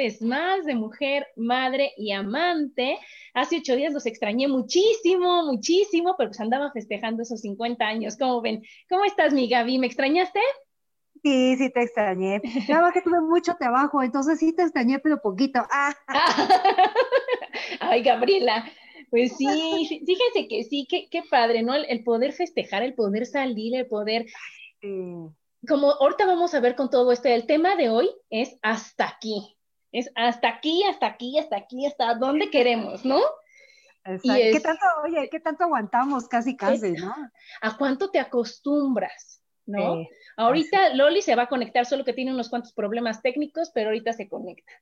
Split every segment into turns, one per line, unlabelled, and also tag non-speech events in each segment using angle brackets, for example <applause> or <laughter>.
martes más de mujer, madre y amante. Hace ocho días los extrañé muchísimo, muchísimo, pero pues andaba festejando esos 50 años. ¿Cómo ven? ¿Cómo estás, mi Gaby? ¿Me extrañaste?
Sí, sí te extrañé. Nada que tuve mucho trabajo, entonces sí te extrañé, pero poquito. <laughs> Ah. <laughs>
Ay, Gabriela. Pues sí, fíjense que sí, qué, qué padre, ¿no? El, poder festejar, el poder salir, el poder como ahorita vamos a ver con todo esto, el tema de hoy es hasta aquí. Es hasta aquí, hasta aquí, hasta aquí, hasta donde queremos, ¿no?
¿Qué tanto, oye, qué tanto aguantamos casi casi, no?
¿A cuánto te acostumbras, no? ahorita Loli se va a conectar, solo que tiene unos cuantos problemas técnicos, pero ahorita se conecta.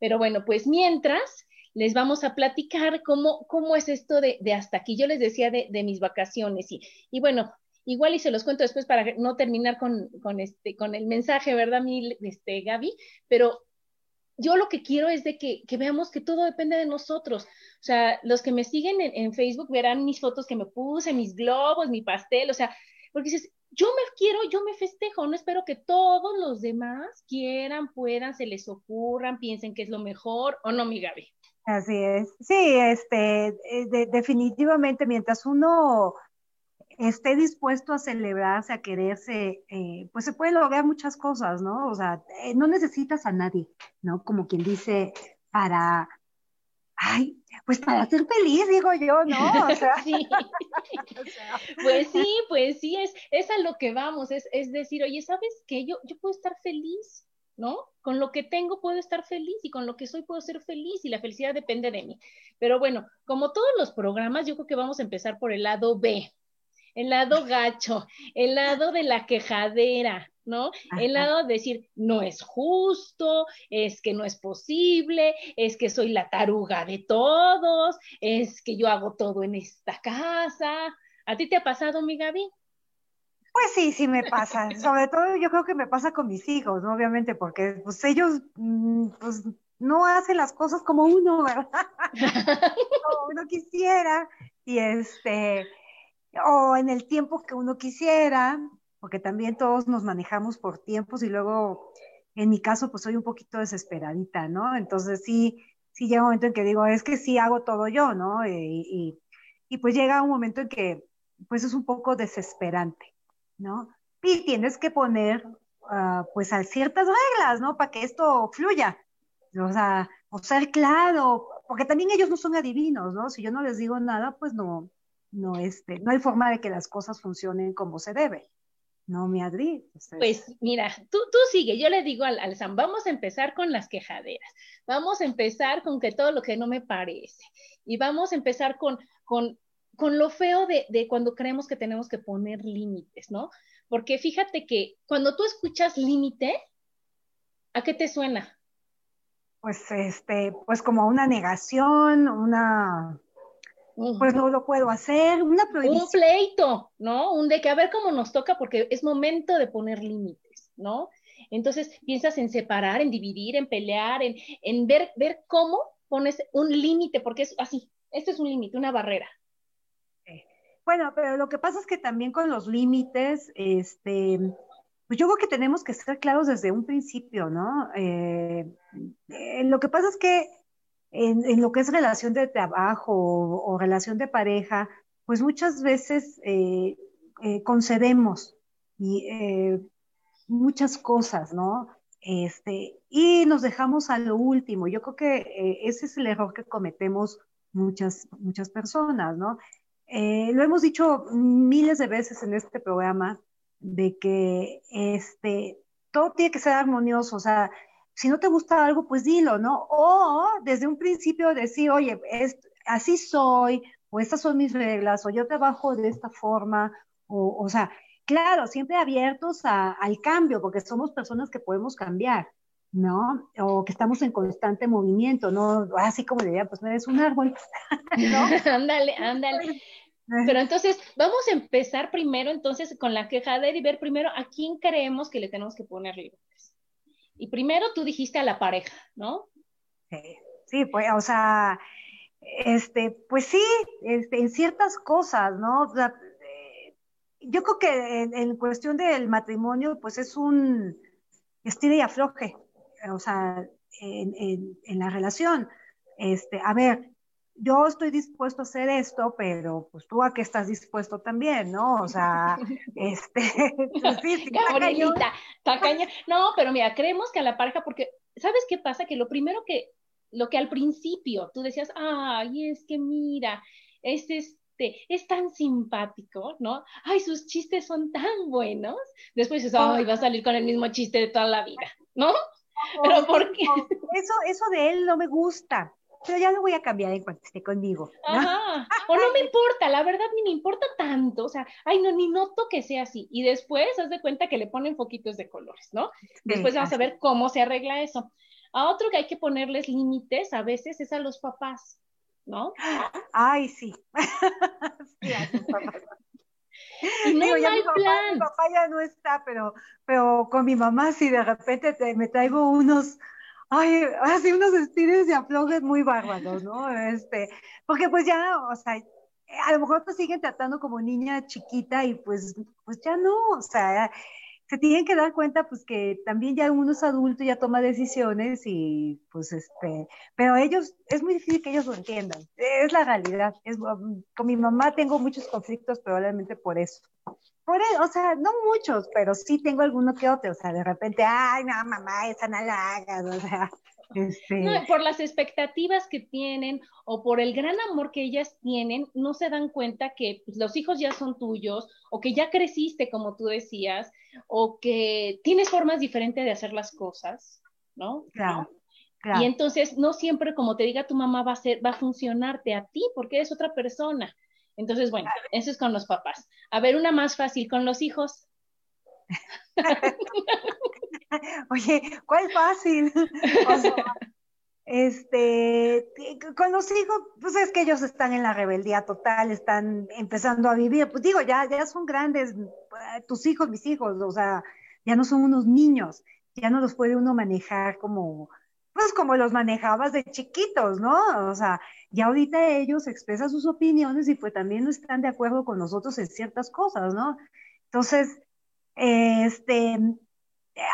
Pero bueno, pues mientras les vamos a platicar cómo, cómo es esto de, hasta aquí. Yo les decía de, de mis vacaciones y, y bueno, Igual y se los cuento después para no terminar con, este, con el mensaje, ¿verdad, mi este, Gaby? Pero yo lo que quiero es de que, veamos que todo depende de nosotros. O sea, los que me siguen en, Facebook verán mis fotos que me puse, mis globos, mi pastel, o sea, porque dices, yo me quiero, yo me festejo, no espero que todos los demás quieran, puedan, se les ocurran, piensen que es lo mejor, ¿o no, mi Gaby?
Así es. Sí, este, eh, definitivamente mientras uno esté dispuesto a celebrarse, a quererse, eh, pues se puede lograr muchas cosas, ¿no? O sea, eh, no necesitas a nadie, ¿no? Como quien dice, para, ay, pues para ser feliz, digo yo, ¿no? O sea, <laughs>
sí. <laughs> pues sí, pues sí, es, es a lo que vamos, es, es decir, oye, ¿sabes qué? Yo, yo puedo estar feliz, ¿no? Con lo que tengo puedo estar feliz y con lo que soy puedo ser feliz y la felicidad depende de mí. Pero bueno, como todos los programas, yo creo que vamos a empezar por el lado B, el lado gacho, el lado de la quejadera, ¿no? El lado de decir, no es justo, es que no es posible, es que soy la taruga de todos, es que yo hago todo en esta casa. ¿A ti te ha pasado, mi Gaby?
Pues sí, sí me pasa. Sobre todo yo creo que me pasa con mis hijos, ¿no? obviamente, porque pues ellos mm, pues, no hacen las cosas como uno, ¿verdad? <laughs> <laughs> como uno quisiera. Y este, o en el tiempo que uno quisiera, porque también todos nos manejamos por tiempos y luego, en mi caso, pues soy un poquito desesperadita, ¿no? Entonces sí, sí llega un momento en que digo, es que sí hago todo yo, ¿no? Y, y, pues llega un momento en que, pues es un poco desesperante, ¿no? Y tienes que poner, uh, pues, a ciertas reglas, ¿no? Para que esto fluya. O sea, o ser claro, porque también ellos no son adivinos, ¿no? Si yo no les digo nada, pues no, no, este, no hay forma de que las cosas funcionen como se debe. No, mi Adri.
Pues mira, tú, tú sigue, yo le digo al, al, Sam, vamos a empezar con las quejaderas, vamos a empezar con que todo lo que no me parece, y vamos a empezar con, con, con lo feo de, de cuando creemos que tenemos que poner límites, ¿no? Porque fíjate que cuando tú escuchas límite, ¿a qué te suena?
Pues este, pues como una negación, una pues no lo puedo hacer, una
Un pleito, ¿no? Un de que a ver cómo nos toca porque es momento de poner límites, ¿no? Entonces piensas en separar, en dividir, en pelear, en, en ver, ver cómo pones un límite, porque es así, esto es un límite, una barrera.
Bueno, pero lo que pasa es que también con los límites, este, pues yo creo que tenemos que ser claros desde un principio, ¿no? Eh, lo que pasa es que en, lo que es relación de trabajo o, relación de pareja, pues muchas veces eh, eh, concedemos eh, muchas cosas, ¿no? Este, y nos dejamos a lo último. Yo creo que ese es el error que cometemos muchas, muchas personas, ¿no? lo hemos dicho miles de veces en este programa de que este, todo tiene que ser armonioso, o sea, si no te gusta algo, pues dilo, ¿no? O desde un principio decir, oye, es, así soy, o estas son mis reglas, o yo trabajo de esta forma, o, o sea, claro, siempre abiertos al cambio, porque somos personas que podemos cambiar, ¿no? O que estamos en constante movimiento, ¿no? Así como diría, pues no eres un árbol, <laughs>
¿no? <laughs> ándale, ándale. Pero entonces, vamos a empezar primero entonces con la queja de y ver primero a quién creemos que le tenemos que poner límites. Y primero tú dijiste a la pareja, ¿no?
Sí, pues, o sea, este, pues sí, este, en ciertas cosas, ¿no? Eh, yo creo que en, cuestión del matrimonio, pues es un estilo y afloje, o sea, en, en la relación. Este, a ver, yo estoy dispuesto a hacer esto, pero pues tú a qué estás dispuesto también, ¿no? O sea, <laughs> este, <laughs>
pues, sí, tacaña. No, pero mira, creemos que a la pareja, porque, ¿sabes qué pasa? Que lo primero que, lo que al principio tú decías, ay, es que mira, es este, es tan simpático, ¿no? Ay, sus chistes son tan buenos. Después dices, ay, va a salir con el mismo chiste de toda la vida, ¿no? <laughs>
Pero ¿por qué? Eso, eso de él no me gusta pero ya lo voy a cambiar en cuanto esté conmigo.
Ajá. <laughs> O no me importa, la verdad ni me importa tanto, o sea, ay, no, ni noto que sea así. Y después, haz de cuenta que le ponen foquitos de colores, ¿no? Después vamos a ver cómo se arregla eso. A otro que hay que ponerles límites a veces es a los papás, ¿no?
Ay, sí. <laughs>
sí Y no hay mi plan.
mi papá ya no está, pero, pero con mi mamá sí de repente me traigo unos ay, así unos estilos de aflojes muy bárbaros, ¿no? Este, porque pues ya, o sea, a lo mejor te siguen tratando como niña chiquita y pues, pues ya no, o sea, se tienen que dar cuenta pues que también ya uno es adulto, ya toma decisiones y pues este, pero ellos, es muy difícil que ellos lo entiendan, es la realidad, es, con mi mamá tengo muchos conflictos probablemente por eso. Por eso, o sea, no muchos, pero sí tengo alguno que otro, o sea, de repente, ay, no, mamá, esa no la hagas, o sea, <laughs> este...
por las expectativas que tienen o por el gran amor que ellas tienen, no se dan cuenta que pues, los hijos ya son tuyos o que ya creciste, como tú decías, o que tienes formas diferentes de hacer las cosas, ¿no?
Claro.
Y entonces no siempre, como te diga tu mamá, va a, ser, va a funcionarte a ti porque eres otra persona. Entonces, bueno, eso es con los papás. A ver, una más fácil, con los hijos. <laughs>
Oye, ¿cuál fácil? <laughs> este, con los hijos, pues es que ellos están en la rebeldía total, están empezando a vivir, pues digo, ya, ya son grandes, eh, tus hijos, mis hijos, o sea, ya no son unos niños, ya no los puede uno manejar como, pues como los manejabas de chiquitos, ¿no? O sea, ya ahorita ellos expresan sus opiniones y pues también no están de acuerdo con nosotros en ciertas cosas, ¿no? Entonces, este,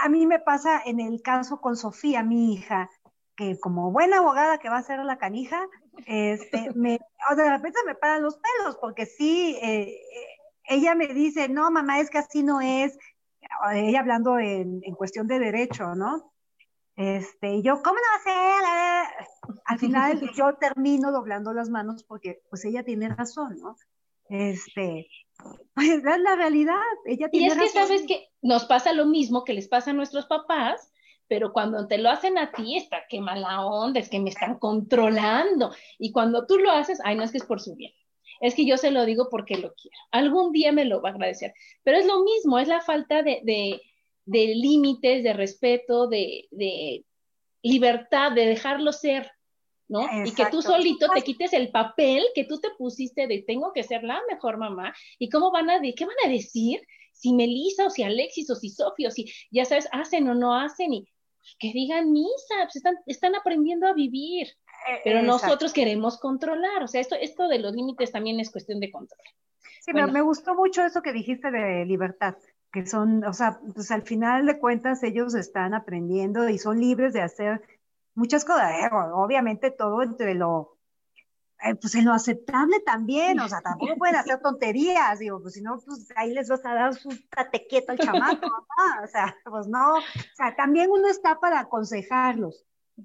a mí me pasa en el caso con Sofía, mi hija, que como buena abogada que va a ser la canija, este, me, o de repente me paran los pelos, porque sí, eh, ella me dice, no, mamá, es que así no es, ella hablando en, en cuestión de derecho, ¿no? Este, y yo, ¿cómo no va a ser? Al final <laughs> yo termino doblando las manos porque pues ella tiene razón, ¿no? Este, pues es la realidad, ella tiene razón.
Y es que sabes que nos pasa lo mismo que les pasa a nuestros papás, pero cuando te lo hacen a ti, está qué mala onda, es que me están controlando. Y cuando tú lo haces, ay, no es que es por su bien. Es que yo se lo digo porque lo quiero. Algún día me lo va a agradecer. Pero es lo mismo, es la falta de, de límites, de respeto, de, libertad, de dejarlo ser, ¿no? Y que tú solito te quites el papel que tú te pusiste de tengo que ser la mejor mamá. ¿Y cómo van a, de, qué van a decir? Si Melissa o si Alexis o si Sofía o si, ya sabes, hacen o no hacen y pues, que digan misa, pues están, están aprendiendo a vivir. E, pero nosotros queremos controlar, o sea, esto, esto de los límites también es cuestión de control.
Sí, pero me gustó mucho eso que dijiste de libertad que son, o sea, pues al final de cuentas ellos están aprendiendo y son libres de hacer muchas cosas, eh, obviamente todo entre lo, eh, pues en lo aceptable también, o sea, tampoco pueden hacer tonterías, digo, pues si no, pues ahí les vas a dar su tate quieto al chamaco, o sea, pues no, o sea, también uno está para aconsejarlos,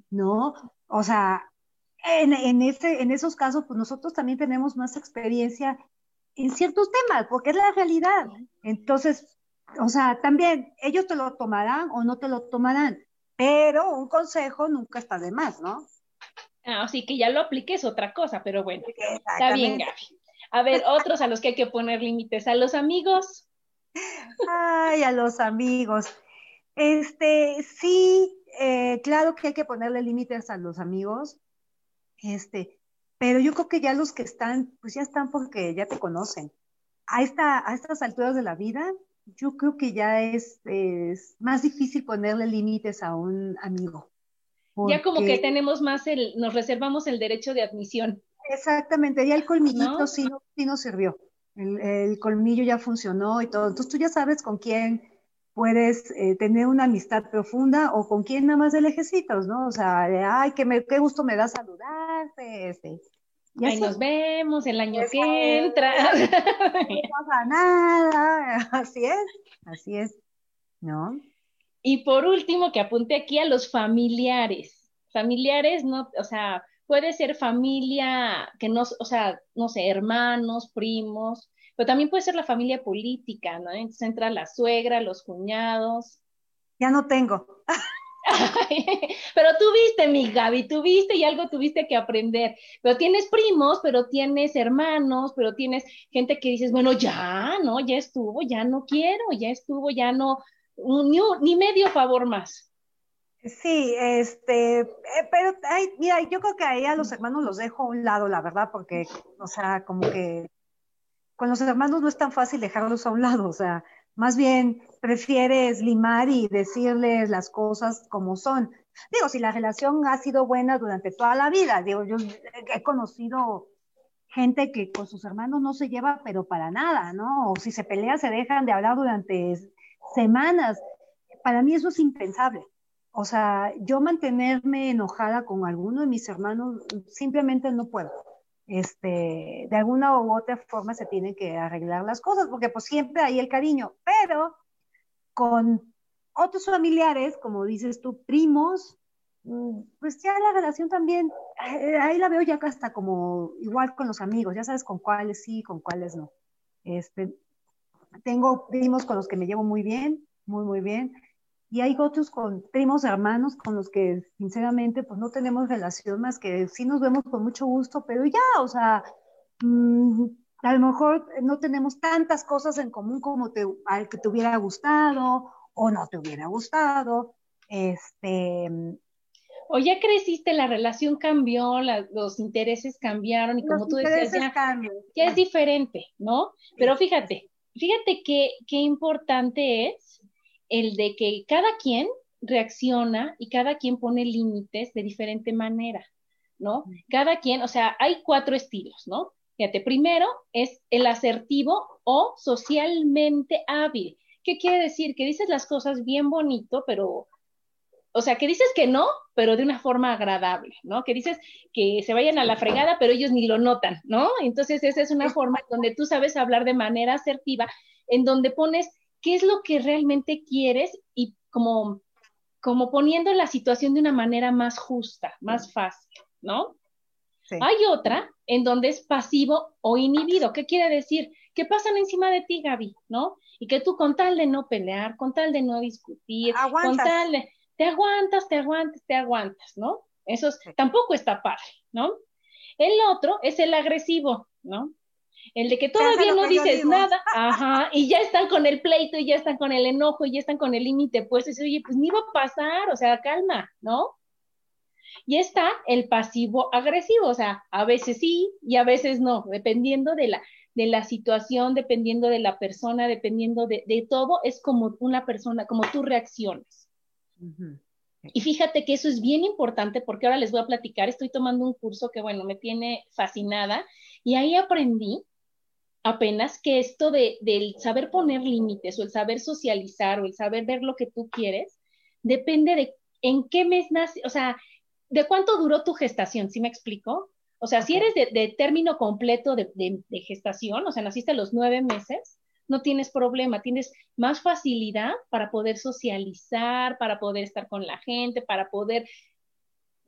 ¿no? O sea, en, en, ese, en esos casos, pues nosotros también tenemos más experiencia en ciertos temas, porque es la realidad. Entonces, o sea, también ellos te lo tomarán o no te lo tomarán, pero un consejo nunca está de más, ¿no?
Así ah, que ya lo apliques otra cosa, pero bueno, está bien, Gaby. A ver, otros a los que hay que poner límites, a los amigos.
Ay, a los amigos. Este, sí, eh, claro que hay que ponerle límites a los amigos. Este, pero yo creo que ya los que están, pues ya están porque ya te conocen. A, esta, a estas alturas de la vida, yo creo que ya es, más difícil ponerle límites a un amigo.
Ya como que tenemos más el, nos reservamos el derecho de admisión.
Exactamente, ya el colmillito Sí, sí nos sirvió. El, el, colmillo ya funcionó y todo. Entonces tú ya sabes con quién puedes eh, tener una amistad profunda o con quién nada más de lejecitos, ¿no? O sea, ay, qué, me, qué gusto me da saludarte, este.
Ahí nos vemos el año que entra.
No <laughs> pasa nada, <laughs> así es, así es, ¿no?
Y por último, que apunte aquí a los familiares. Familiares, no, o sea, puede ser familia que no, o sea, no sé, hermanos, primos, pero también puede ser la familia política, ¿no? Entonces entra la suegra, los cuñados.
Ya no tengo. <laughs> <laughs>
pero tuviste, mi Gaby, tuviste y algo tuviste que aprender. Pero tienes primos, pero tienes hermanos, pero tienes gente que dices, bueno, ya, ¿no? Ya estuvo, ya no quiero, ya estuvo, ya no, ni, ni medio favor más.
Sí, este, eh, pero mira, yo creo que ahí a los hermanos los dejo a un lado, la verdad, porque, o sea, como que con los hermanos no es tan fácil dejarlos a un lado, o sea, más bien prefieres limar y decirles las cosas como son. Digo, si la relación ha sido buena durante toda la vida, digo, yo he conocido gente que con sus hermanos no se lleva, pero para nada, ¿no? O si se pelean, se dejan de hablar durante semanas. Para mí eso es impensable. O sea, yo mantenerme enojada con alguno de mis hermanos simplemente no puedo este, de alguna u otra forma se tienen que arreglar las cosas, porque pues siempre hay el cariño, pero con otros familiares, como dices tú, primos, mm, pues ya la relación también, eh, ahí la veo ya hasta como igual con los amigos, ya sabes con cuáles sí, con cuáles no. Este, tengo primos con los que me llevo muy bien, muy, muy bien, y hay otros con primos hermanos con los que sinceramente pues no tenemos relación más que sí nos vemos con mucho gusto, pero ya, o sea, mm, a lo mejor no tenemos tantas cosas en común como te, al que te hubiera gustado o no te hubiera gustado. Este,
o ya creciste, la relación cambió, los intereses cambiaron y como tú decías, ya, ya, es diferente, ¿no? Pero fíjate, fíjate qué, qué importante es el de que cada quien reacciona y cada quien pone límites de diferente manera, ¿no? Cada quien, o sea, hay cuatro estilos, ¿no? Fíjate, primero es el asertivo o socialmente hábil. ¿Qué quiere decir? Que dices las cosas bien bonito, pero, o sea, que dices que no, pero de una forma agradable, ¿no? Que dices que se vayan a la fregada, pero ellos ni lo notan, ¿no? Entonces, esa es una forma donde tú sabes hablar de manera asertiva, en donde pones qué es lo que realmente quieres y como, como poniendo la situación de una manera más justa, más fácil, ¿no? Hay otra en donde es pasivo o inhibido. ¿Qué quiere decir? Que pasan encima de ti, Gaby, ¿no? Y que tú con tal de no pelear, con tal de no discutir, con tal de, te aguantas, te aguantas, te aguantas, ¿no? Eso tampoco está padre, ¿no? El otro es el agresivo, ¿no? El de que todavía no dices nada, ajá, y ya están con el pleito, y ya están con el enojo, y ya están con el límite pues, y oye, pues ni va a pasar, o sea, calma, ¿no? Y está el pasivo agresivo, o sea, a veces sí y a veces no, dependiendo de la, de la situación, dependiendo de la persona, dependiendo de, de todo, es como una persona, como tú reaccionas. Y fíjate que eso es bien importante porque ahora les voy a platicar, estoy tomando un curso que, bueno, me tiene fascinada y ahí aprendí apenas que esto de, del saber poner límites o el saber socializar o el saber ver lo que tú quieres, depende de en qué mes nace, o sea, ¿de cuánto duró tu gestación? ¿Sí me explico? O sea, si eres de, término completo de, de, gestación, o sea, naciste a los nueve meses, no tienes problema, tienes más facilidad para poder socializar, para poder estar con la gente, para poder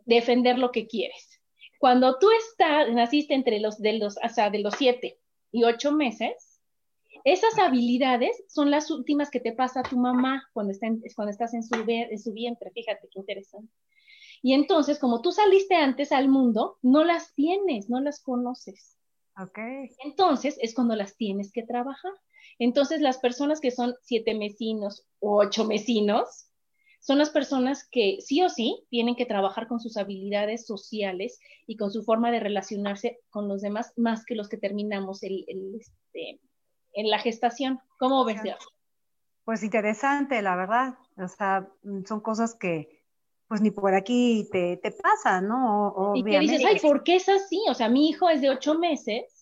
defender lo que quieres. Cuando tú estás, naciste entre los de los, o sea, de los siete y ocho meses, esas habilidades son las últimas que te pasa a tu mamá cuando, está cuando estás en su, en su vientre. Fíjate qué interesante. Y entonces, como tú saliste antes al mundo, no las tienes, no las conoces.
Okay.
Entonces es cuando las tienes que trabajar. Entonces las personas que son siete mesinos o ocho mesinos son las personas que sí o sí tienen que trabajar con sus habilidades sociales y con su forma de relacionarse con los demás más que los que terminamos el, este, en la gestación. ¿Cómo ves?
Pues interesante, la verdad. O sea, son cosas que, pues ni por aquí te, te pasa, ¿no?
Y que dices, ay, ¿por qué es así? O sea, mi hijo es de ocho meses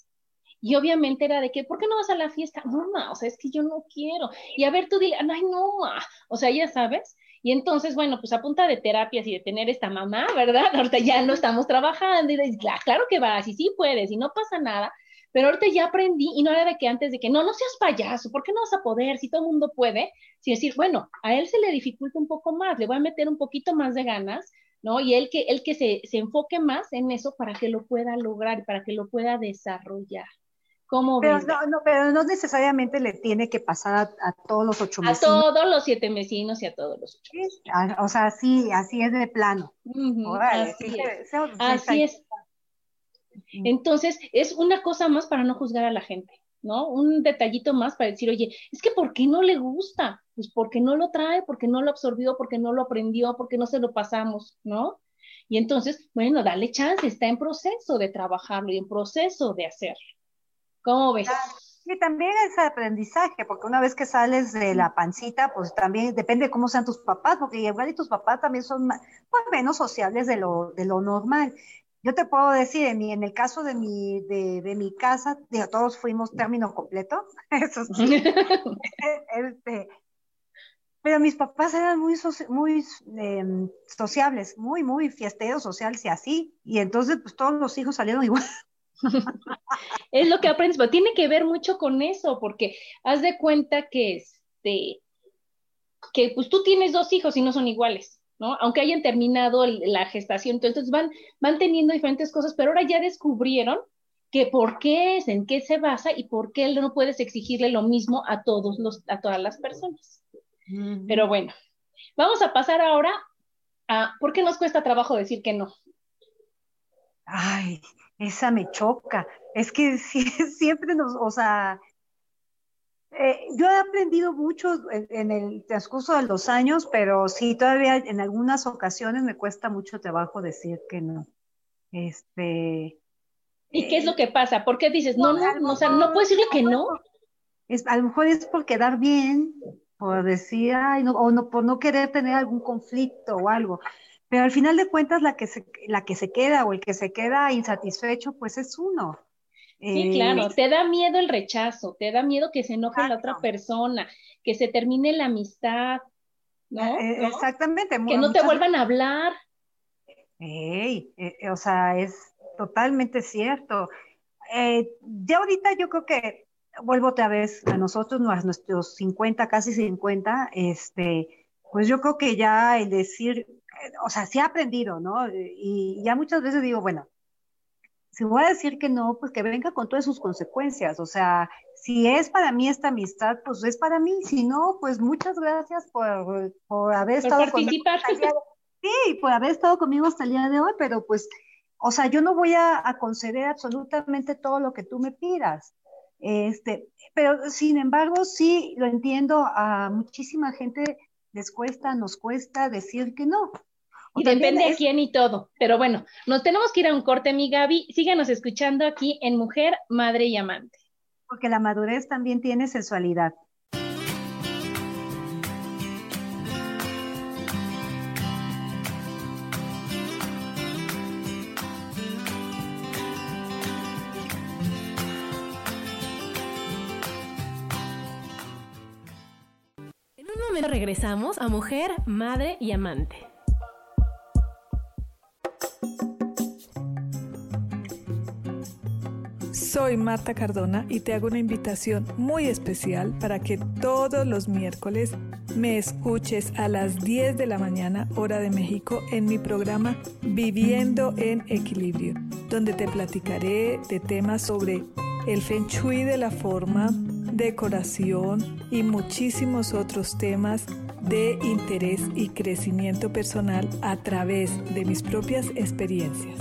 y obviamente era de que, ¿por qué no vas a la fiesta? No, ma, o sea, es que yo no quiero. Y a ver, tú dile, ay, no, ma. O sea, ya sabes. Y entonces, bueno, pues a punta de terapias y de tener esta mamá, ¿verdad? <laughs> Ahorita ya no estamos trabajando y dices, claro que vas y sí puedes y no pasa nada. Pero ahorita ya aprendí y no era de que antes de que no, no seas payaso, ¿por qué no vas a poder si todo el mundo puede? Si decir, bueno, a él se le dificulta un poco más, le voy a meter un poquito más de ganas, ¿no? Y él que, él que se, se enfoque más en eso para que lo pueda lograr, para que lo pueda desarrollar. ¿Cómo
pero, no, no, pero no necesariamente le tiene que pasar a, todos los ocho
meses. A todos los siete vecinos y a todos los ocho.
Sí, o sea, sí, así es de plano.
así, es. así es. Entonces, es una cosa más para no juzgar a la gente, ¿no? Un detallito más para decir, oye, es que ¿por qué no le gusta? Pues porque no lo trae, porque no lo absorbió, porque no lo aprendió, porque no se lo pasamos, ¿no? Y entonces, bueno, dale chance, está en proceso de trabajarlo y en proceso de hacerlo. ¿Cómo ves?
Y también es aprendizaje, porque una vez que sales de la pancita, pues también depende de cómo sean tus papás, porque igual y tus papás también son pues, menos sociales de lo, de lo normal. Yo te puedo decir, en, mi, en el caso de mi, de, de mi casa, digo, todos fuimos término completo, <laughs> eso sí. <laughs> este, pero mis papás eran muy, muy em, sociables, muy, muy fiesteros sociales y así. Y entonces, pues todos los hijos salieron <laughs> igual. <laughs>
es lo que aprendes, pero tiene que ver mucho con eso, porque haz de cuenta que este, que pues tú tienes dos hijos y no son iguales. ¿no? Aunque hayan terminado la gestación, entonces van, van teniendo diferentes cosas, pero ahora ya descubrieron que por qué es, en qué se basa y por qué no puedes exigirle lo mismo a todos los, a todas las personas. Pero bueno, vamos a pasar ahora a por qué nos cuesta trabajo decir que no.
Ay, esa me choca. Es que <laughs> siempre nos, o sea, eh, yo he aprendido mucho en, el transcurso de los años, pero sí, todavía en algunas ocasiones me cuesta mucho trabajo decir que no. Este.
¿Y qué es lo que pasa? ¿Por qué dices, no, no, no, o sea, no puedes decirle que no?
Es, a lo mejor es por quedar bien, por decir, ay, no, o no, por no querer tener algún conflicto o algo. Pero al final de cuentas, la que se, la que se queda o el que se queda insatisfecho, pues es uno.
Sí, claro, te da miedo el rechazo, te da miedo que se enoje la otra persona, que se termine la amistad, ¿no?
Eh, exactamente.
Que no te vuelvan a hablar.
Ey, eh, eh, o sea, es totalmente cierto. ya ahorita yo creo que vuelvo otra vez a nosotros, a nuestros 50, casi 50, este, pues yo creo que ya el decir, o sea, sí he aprendido, ¿no? Y ya muchas veces digo, bueno, si voy a decir que no, pues que venga con todas sus consecuencias. O sea, si es para mí esta amistad, pues es para mí. Si no, pues muchas gracias por, por haber estado
conmigo.
Sí, por haber estado conmigo hasta el día de hoy, pero pues, o sea, yo no voy a, a conceder absolutamente todo lo que tú me pidas. Este, pero sin embargo, sí lo entiendo, a muchísima gente les cuesta, nos cuesta decir que no.
Y depende de quién y todo. Pero bueno, nos tenemos que ir a un corte, mi Gaby. Síganos escuchando aquí en Mujer, Madre y Amante.
Porque la madurez también tiene sensualidad.
regresamos a Mujer, Madre y Amante.
Soy Marta Cardona y te hago una invitación muy especial para que todos los miércoles me escuches a las 10 de la mañana hora de México en mi programa Viviendo en Equilibrio, donde te platicaré de temas sobre el feng de la forma, decoración y muchísimos otros temas de interés y crecimiento personal a través de mis propias experiencias.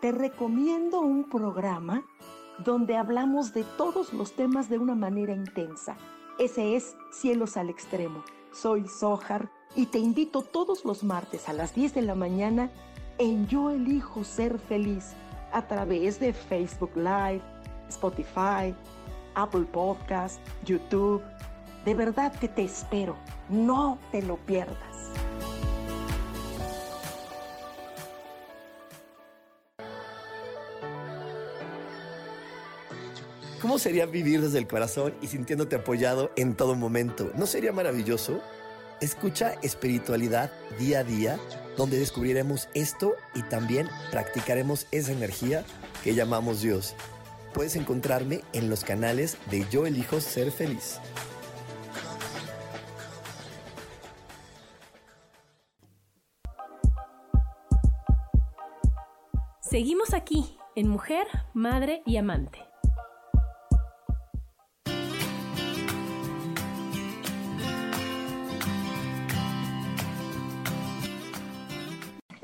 te recomiendo un programa donde hablamos de todos los temas de una manera intensa. Ese es Cielos al Extremo. Soy Sohar y te invito todos los martes a las 10 de la mañana en Yo Elijo Ser Feliz a través de Facebook Live, Spotify, Apple Podcast, YouTube. De verdad que te espero. No te lo pierdas.
¿Cómo sería vivir desde el corazón y sintiéndote apoyado en todo momento? ¿No sería maravilloso? Escucha espiritualidad día a día, donde descubriremos esto y también practicaremos esa energía que llamamos Dios. Puedes encontrarme en los canales de Yo elijo ser feliz.
Seguimos aquí en Mujer, Madre y Amante.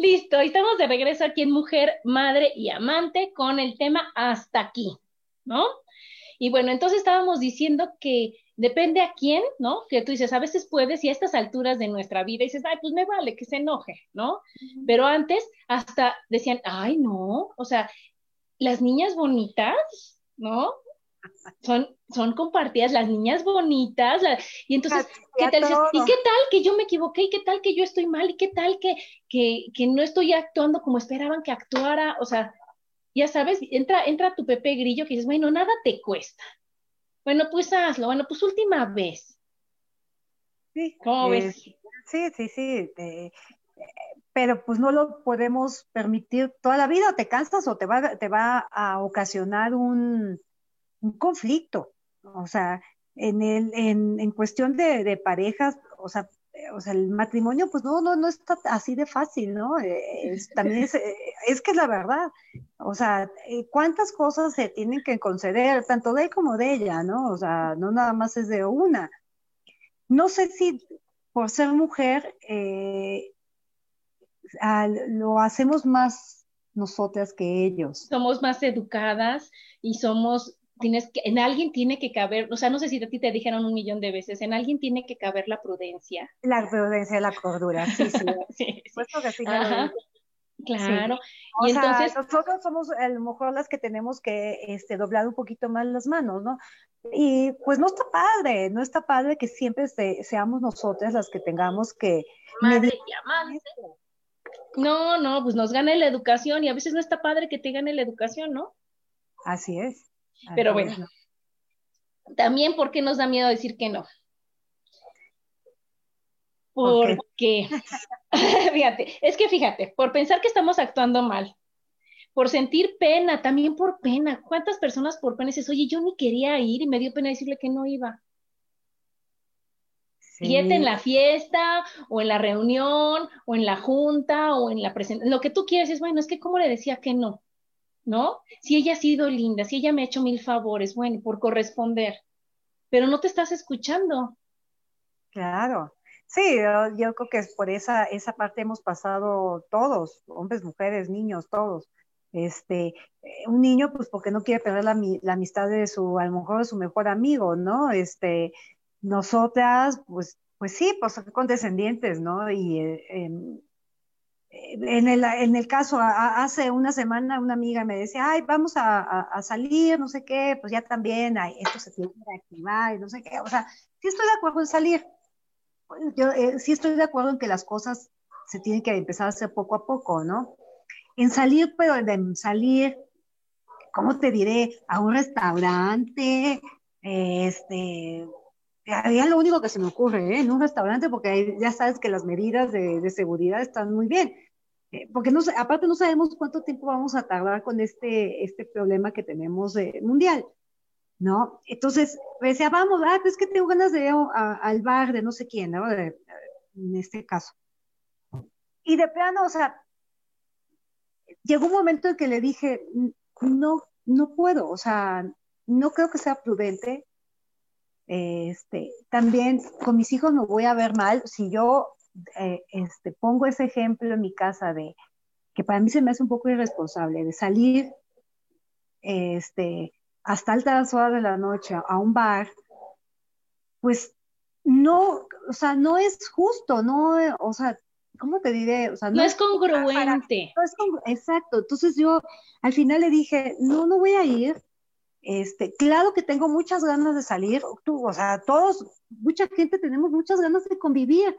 Listo, estamos de regreso aquí en Mujer, Madre y Amante con el tema hasta aquí, ¿no? Y bueno, entonces estábamos diciendo que depende a quién, ¿no? Que tú dices, a veces puedes y a estas alturas de nuestra vida dices, ay, pues me vale que se enoje, ¿no? Pero antes hasta decían, ay, no, o sea, las niñas bonitas, ¿no? Son, son compartidas las niñas bonitas, y entonces, ¿qué tal? ¿Y qué tal que yo me equivoqué? ¿Y qué tal que yo estoy mal? ¿Y qué tal que, que, que no estoy actuando como esperaban que actuara? O sea, ya sabes, entra, entra tu Pepe Grillo que dices, bueno, nada te cuesta. Bueno, pues hazlo, bueno, pues última vez.
Sí, ¿Cómo ves? Sí, sí, sí. pero pues no lo podemos permitir toda la vida, te cansas o te va, te va a ocasionar un, un conflicto. O sea, en, el, en, en cuestión de, parejas, o sea, o sea, el matrimonio, pues no, no, no está así de fácil, ¿no? Eh, también es, eh, es, que es la verdad. O sea, eh, ¿cuántas cosas se tienen que conceder, tanto de él como de ella, ¿no? O sea, no nada más es de una. No sé si por ser mujer lo hacemos más nosotras que ellos.
Somos más educadas y somos tienes que, en alguien tiene que caber, o sea, no sé si a ti te dijeron un millón de veces, en alguien tiene que caber la prudencia.
La prudencia, la cordura, sí, sí. <laughs>
sí, sí. Claro.
Y entonces nosotros somos a lo mejor las que tenemos que este, doblar un poquito más las manos, ¿no? Y pues no está padre, no está padre que siempre seamos nosotras las que tengamos que
Madre y No, no, pues nos gana la educación y a veces no está padre que te gane la educación, ¿no?
Así es.
Pero bueno, también porque nos da miedo decir que no. Porque, <laughs> fíjate, es que fíjate, por pensar que estamos actuando mal, por sentir pena, también por pena. ¿Cuántas personas por pena dices, oye, yo ni quería ir y me dio pena decirle que no iba? Sí. en la fiesta, o en la reunión, o en la junta, o en la presentación, lo que tú quieres es, bueno, es que cómo le decía que no. ¿No? Si ella ha sido linda, si ella me ha hecho mil favores, bueno, por corresponder, pero no te estás escuchando.
Claro. Sí, yo, creo que es por esa, esa parte hemos pasado todos, hombres, mujeres, niños, todos. Este, eh, un niño, pues porque no quiere perder la, amistad de su, a lo mejor su mejor amigo, ¿no? Este, nosotras, pues, pues sí, pues son condescendientes, ¿no? Y eh, em, en el, en el caso, hace una semana una amiga me decía, ay, vamos a, salir, no sé qué, pues ya también, esto se tiene que activar, y no sé qué, o sea, sí estoy de acuerdo en salir, yo eh, sí estoy de acuerdo en que las cosas se tienen que empezar a hacer poco a poco, ¿no? En salir, pero en salir, ¿cómo te diré? A un restaurante, este, haría lo único que se me ocurre, ¿eh? En un restaurante, porque ya sabes que las medidas de, seguridad están muy bien. Eh, porque no, aparte no sabemos cuánto tiempo vamos a tardar con este, este problema que tenemos mundial, ¿no? Entonces, decía, vamos, ah, pues es que tengo ganas de ir al bar de no sé quién, ¿no? en este caso. Y de plano, o sea, llegó un momento en que le dije, no, no puedo, o sea, no creo que sea prudente. Este, también con mis hijos me voy a ver mal si yo eh, este, pongo ese ejemplo en mi casa de que para mí se me hace un poco irresponsable de salir este, hasta altas horas de la noche a un bar, pues no, o sea, no es justo, no, o sea, ¿cómo te diré? O sea,
no, es congruente.
exacto. Entonces yo al final le dije, no, no voy a ir. Este, claro que tengo muchas ganas de salir, tú, o sea, todos, mucha gente tenemos muchas ganas de convivir,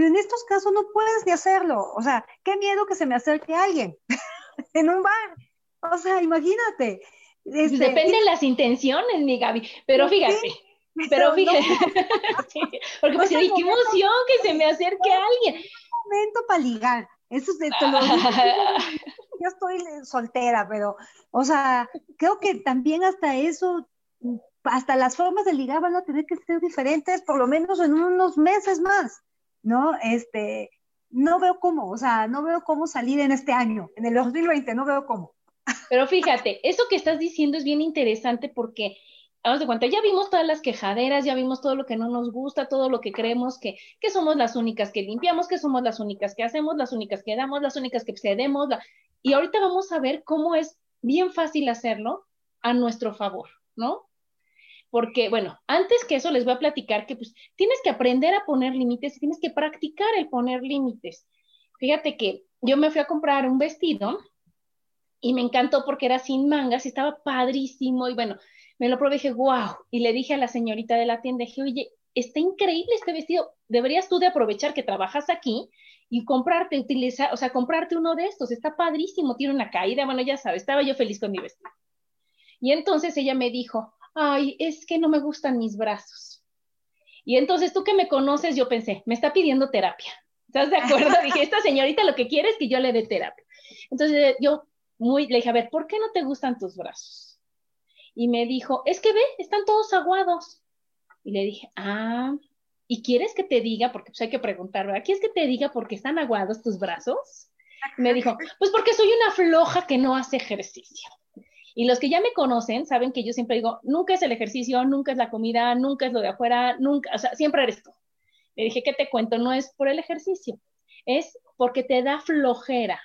pero en estos casos no puedes ni hacerlo. O sea, qué miedo que se me acerque alguien <laughs> en un bar. O sea, imagínate.
Este, Depende de las intenciones, mi Gaby, pero fíjate. Pero fíjate, porque pues, qué emoción que se me acerque alguien
momento para ligar. Eso es de <laughs> Yo estoy soltera, pero, o sea, creo que también hasta eso, hasta las formas de ligar van a tener que ser diferentes, por lo menos en unos meses más, ¿no? Este, no veo cómo, o sea, no veo cómo salir en este año, en el 2020, no veo cómo.
Pero fíjate, eso que estás diciendo es bien interesante porque vamos de cuenta, ya vimos todas las quejaderas, ya vimos todo lo que no nos gusta, todo lo que creemos que, que somos las únicas que limpiamos, que somos las únicas que hacemos, las únicas que damos, las únicas que cedemos. Y ahorita vamos a ver cómo es bien fácil hacerlo a nuestro favor, ¿no? Porque, bueno, antes que eso les voy a platicar que pues tienes que aprender a poner límites y tienes que practicar el poner límites. Fíjate que yo me fui a comprar un vestido y me encantó porque era sin mangas y estaba padrísimo y bueno, me lo probé y dije, wow. Y le dije a la señorita de la tienda, dije, oye, está increíble este vestido. Deberías tú de aprovechar que trabajas aquí y comprarte, utilizar, o sea, comprarte uno de estos. Está padrísimo, tiene una caída. Bueno, ya sabes, estaba yo feliz con mi vestido. Y entonces ella me dijo, ay, es que no me gustan mis brazos. Y entonces tú que me conoces, yo pensé, me está pidiendo terapia. ¿Estás de acuerdo? <laughs> dije, esta señorita lo que quiere es que yo le dé terapia. Entonces yo muy, le dije, a ver, ¿por qué no te gustan tus brazos? y me dijo, es que ve, están todos aguados. Y le dije, ah, ¿y quieres que te diga? Porque pues hay que preguntar, ¿verdad? ¿Quieres que te diga por qué están aguados tus brazos? me dijo, pues porque soy una floja que no hace ejercicio. Y los que ya me conocen saben que yo siempre digo, nunca es el ejercicio, nunca es la comida, nunca es lo de afuera, nunca, o sea, siempre eres tú. Le dije, ¿qué te cuento? No es por el ejercicio, es porque te da flojera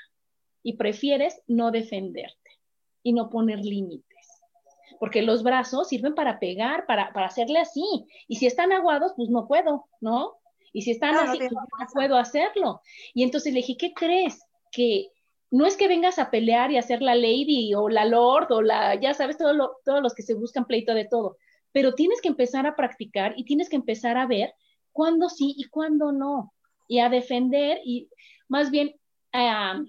y prefieres no defenderte y no poner límites porque los brazos sirven para pegar, para, para hacerle así. Y si están aguados, pues no puedo, ¿no? Y si están así, pues no puedo hacerlo. Y entonces le dije, ¿qué crees? Que no es que vengas a pelear y hacer la lady o la lord o la, ya sabes, todo lo, todos los que se buscan pleito de todo, pero tienes que empezar a practicar y tienes que empezar a ver cuándo sí y cuándo no, y a defender y más bien a,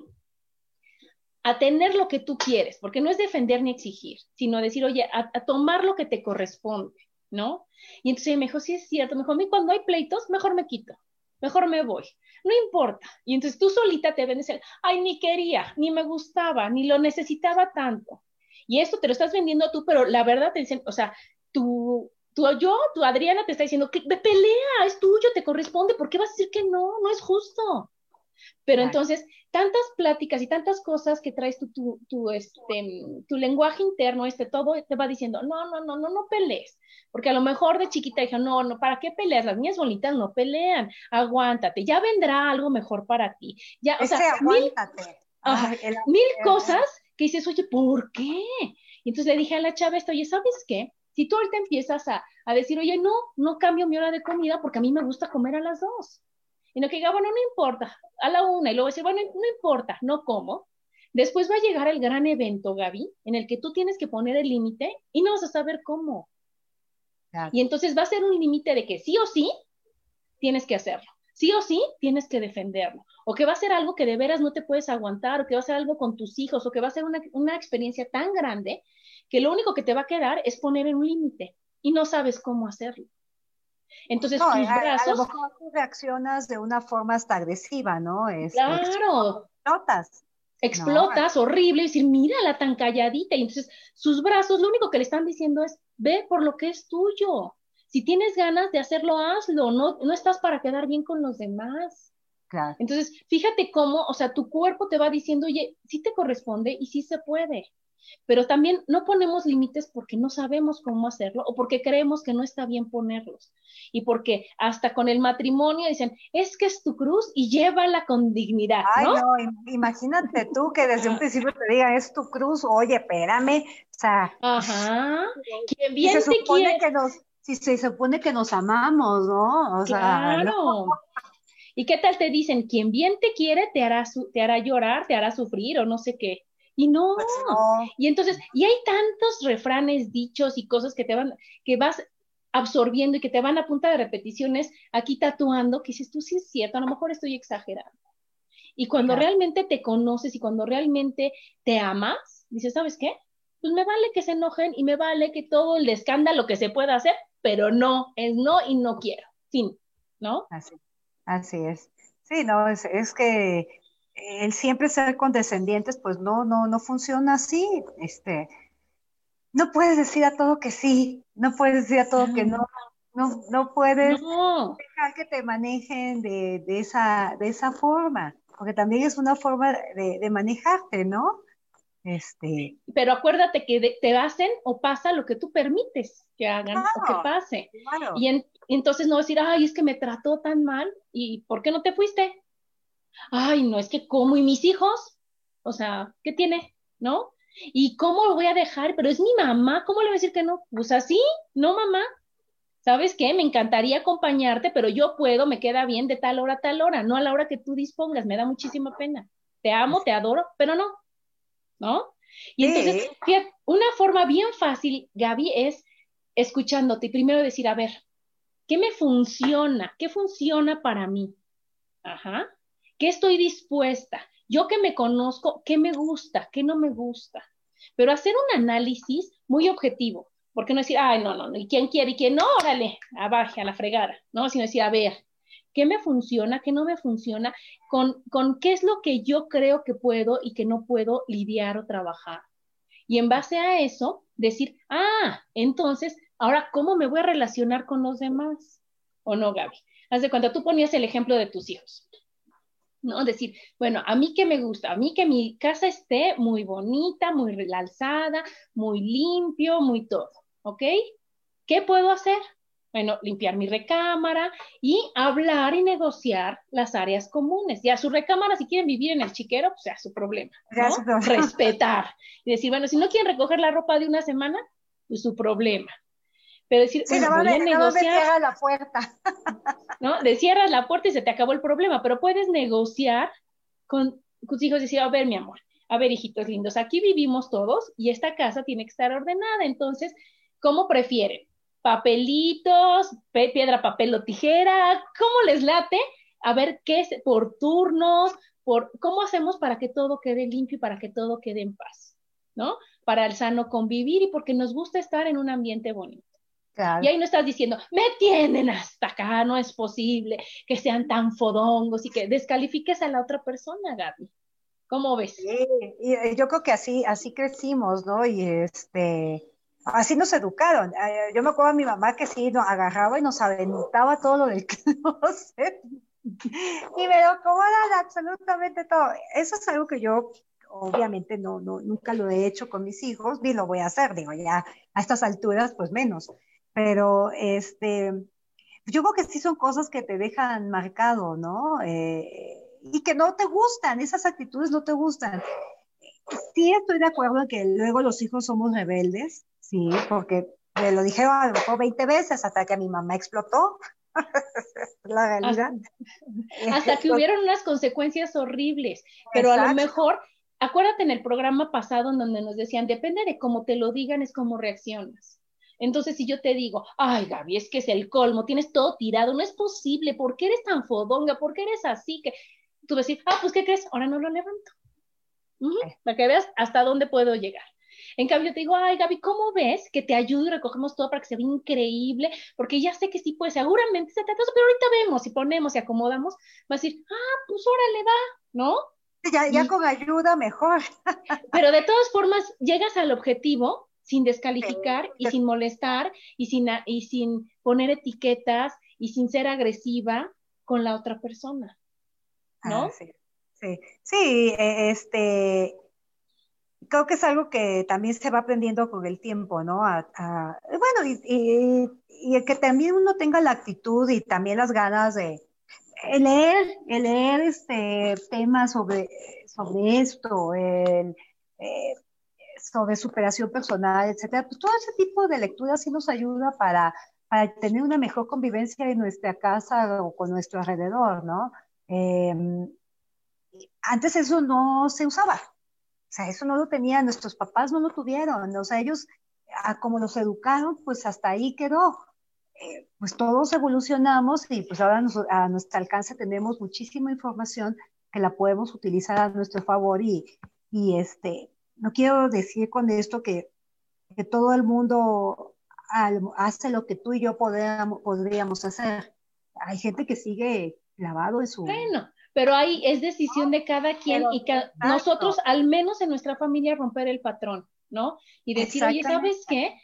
a tener lo que tú quieres, porque no es defender ni exigir, sino decir, oye, a, tomar lo que te corresponde, ¿no? Y entonces me dijo, sí es cierto, me dijo, a mí cuando hay pleitos, mejor me quito, mejor me voy, no importa. Y entonces tú solita te ven decir, ay, ni quería, ni me gustaba, ni lo necesitaba tanto. Y esto te lo estás vendiendo tú, pero la verdad te dicen, o sea, tú, tú, yo, tu Adriana te está diciendo que pelea, es tuyo, te corresponde, ¿por qué vas a decir que no? No es justo. Pero entonces, tantas pláticas y tantas cosas que traes tu, tu, tu, este, tu lenguaje interno, este todo, te va diciendo, no, no, no, no, no pelees. Porque a lo mejor de chiquita dije, no, no, ¿para qué peleas? Las niñas bonitas no pelean, aguántate, ya vendrá algo mejor para ti. Ya, o sea,
aguántate.
Mil, cosas que dices, oye, ¿por qué? Y entonces le dije a la chava esto, oye, ¿sabes qué? Si tú ahorita empiezas a, a decir, oye, no, no cambio mi hora de comida porque a mí me gusta comer a las dos y no que diga, bueno, no importa, a la una, y luego decir, bueno, no importa, no como. Después va a llegar el gran evento, Gaby, en el que tú tienes que poner el límite y no vas a saber cómo. Y entonces va a ser un límite de que sí o sí tienes que hacerlo, sí o sí tienes que defenderlo, o que va a ser algo que de veras no te puedes aguantar, o que va a ser algo con tus hijos, o que va a ser una, una experiencia tan grande que lo único que te va a quedar es poner un límite y no sabes cómo hacerlo. Entonces tus brazos... A, lo
mejor reaccionas de una forma hasta agresiva, ¿no?
Claro.
Explotas.
Explotas, horrible, y decir, mírala tan calladita. Y entonces sus brazos lo único que le están diciendo es, ve por lo que es tuyo. Si tienes ganas de hacerlo, hazlo. No, no estás para quedar bien con los demás.
Claro.
Entonces, fíjate cómo, o sea, tu cuerpo te va diciendo, oye, sí te corresponde y sí se puede. Pero también no ponemos límites porque no sabemos cómo hacerlo o porque creemos que no está bien ponerlos. Y porque hasta con el matrimonio dicen, es que es tu cruz y llévala con dignidad.
Ay,
no,
imagínate tú que desde un principio te diga, es tu cruz, oye, espérame. O sea,
Ajá. Quien bien
se supone que nos, si se supone que nos amamos, ¿no? O sea,
claro. ¿Y qué tal te dicen? Quien bien te quiere te hará, te hará llorar, te hará sufrir o no sé qué. Y no.
Pues
y entonces, y hay tantos refranes, dichos y cosas que te van, que vas absorbiendo y que te van a punta de repeticiones aquí tatuando, que dices tú sí es cierto, a lo mejor estoy exagerando. Y cuando realmente te conoces y cuando realmente te amas, dices, ¿sabes qué? Pues me vale que se enojen y me vale que todo el escándalo que se pueda hacer, pero no, es no y no quiero. Fin, ¿no?
Así. Así es. Sí, no, es, es que el siempre ser condescendientes, pues no, no, no funciona así. Este, no puedes decir a todo que sí, no puedes decir a todo que no, no, no puedes dejar que te manejen de, de, esa, de esa forma, porque también es una forma de, de manejarte, ¿no? Este...
Pero acuérdate que te hacen o pasa lo que tú permites que hagan o que pase. Y, en, entonces no decir, ay, es que me trató tan mal, ¿y por qué no te fuiste? Ay, no, es que como, ¿y mis hijos? O sea, ¿qué tiene? ¿No? ¿Y cómo lo voy a dejar? Pero es mi mamá, ¿cómo le voy a decir que no? Pues así, no, mamá. ¿Sabes qué? Me encantaría acompañarte, pero yo puedo, me queda bien de tal hora a tal hora, no a la hora que tú dispongas, me da muchísima pena. Te amo, te adoro, pero no, ¿no? Y entonces, fíjate, una forma bien fácil, Gaby, es escuchándote y primero decir, a ver, ¿Qué me funciona? ¿Qué funciona para mí? Ajá. ¿Qué estoy dispuesta? Yo que me conozco, ¿qué me gusta? ¿Qué no me gusta? Pero hacer un análisis muy objetivo, porque no decir, ay, no, no, ¿y quién quiere? ¿Y quién no? Órale, abaje, a la fregada, ¿no? Sino decir, a ver, ¿qué me funciona? ¿Qué no me funciona? Con, con qué es lo que yo creo que puedo y que no puedo lidiar o trabajar. Y en base a eso, decir, ah, entonces Ahora, ¿cómo me voy a relacionar con los demás? ¿O no, Gaby? Hace cuando tú ponías el ejemplo de tus hijos. ¿No? Decir, bueno, a mí que me gusta, a mí que mi casa esté muy bonita, muy realzada, muy limpio, muy todo, ¿ok? ¿Qué puedo hacer? Bueno, limpiar mi recámara y hablar y negociar las áreas comunes. Ya su recámara, si quieren vivir en el chiquero, pues sea su problema. ¿no? Respetar. Y decir, bueno, si no quieren recoger la ropa de una semana, pues su problema. Pero decir,
sí, bueno, voy a negociar. la puerta. <laughs>
¿No? Le cierras la puerta y se te acabó el problema, pero puedes negociar con tus hijos y decir, a ver, mi amor, a ver, hijitos lindos, aquí vivimos todos y esta casa tiene que estar ordenada, entonces, ¿cómo prefieren? ¿Papelitos, piedra, papel o tijera? ¿Cómo les late? A ver, ¿qué es por turnos? Por, ¿Cómo hacemos para que todo quede limpio y para que todo quede en paz? ¿No? Para el sano convivir y porque nos gusta estar en un ambiente bonito. Y ahí no estás diciendo, me tienen hasta acá, no es posible que sean tan fodongos y que descalifiques a la otra persona, Gaby. ¿Cómo ves?
Sí, y eh, yo creo que así, así crecimos, ¿no? Y este, así nos educaron. Yo me acuerdo de mi mamá que sí nos agarraba y nos aventaba todo lo del <laughs> closet. Y me lo cobraban absolutamente todo. Eso es algo que yo obviamente no, no, nunca lo he hecho con mis hijos, ni lo voy a hacer, digo, ya a estas alturas, pues menos pero este, yo creo que sí son cosas que te dejan marcado, ¿no? Eh, y que no te gustan, esas actitudes no te gustan. Sí estoy de acuerdo en que luego los hijos somos rebeldes, sí, porque me lo dijeron a lo mejor 20 veces hasta que mi mamá explotó. <laughs> la realidad.
Hasta, que hubieron unas consecuencias horribles, pero a lo mejor, acuérdate en el programa pasado en donde nos decían, depende de cómo te lo digan, es cómo reaccionas. Entonces, si yo te digo, ay, Gaby, es que es el colmo, tienes todo tirado, no es posible, ¿por qué eres tan fodonga? ¿Por qué eres así? Que tú vas a decir, ah, pues, ¿qué crees? Ahora no lo levanto. Para que veas hasta dónde puedo llegar. En cambio, te digo, ay, Gaby, ¿cómo ves que te ayudo y recogemos todo para que se vea increíble? Porque ya sé que sí puede, seguramente se trata pero ahorita vemos y ponemos y acomodamos, va a decir, ah, pues órale, va, ¿no?
Ya, ya con ayuda mejor. <laughs>
Pero de todas formas, llegas al objetivo sin descalificar y sin molestar y sin, y sin poner etiquetas y sin ser agresiva con la otra persona, ¿no?
Ah, sí, sí, sí, e, este, creo que es algo que también se va aprendiendo con el tiempo, ¿no? bueno, y, y, que también uno tenga la actitud y también las ganas de leer, leer este temas sobre, sobre esto, el, eh, sobre superación personal, etcétera, pues todo ese tipo de lecturas sí nos ayuda para, para tener una mejor convivencia en nuestra casa o con nuestro alrededor, ¿no? Em, antes eso no se usaba, o sea, eso no lo tenían, nuestros papás no lo tuvieron, o sea, ellos, como los educaron, pues hasta ahí quedó. Eh, pues todos evolucionamos y pues ahora a nuestro alcance tenemos muchísima información que la podemos utilizar a nuestro favor y, y este, no quiero decir con esto que, que todo el mundo hace lo que tú y yo podríamos, podríamos hacer. Hay gente que sigue clavado en su...
Bueno, pero ahí es decisión de cada quien y nosotros, al menos en nuestra familia, romper el patrón, ¿no? Y decir, oye, ¿sabes qué?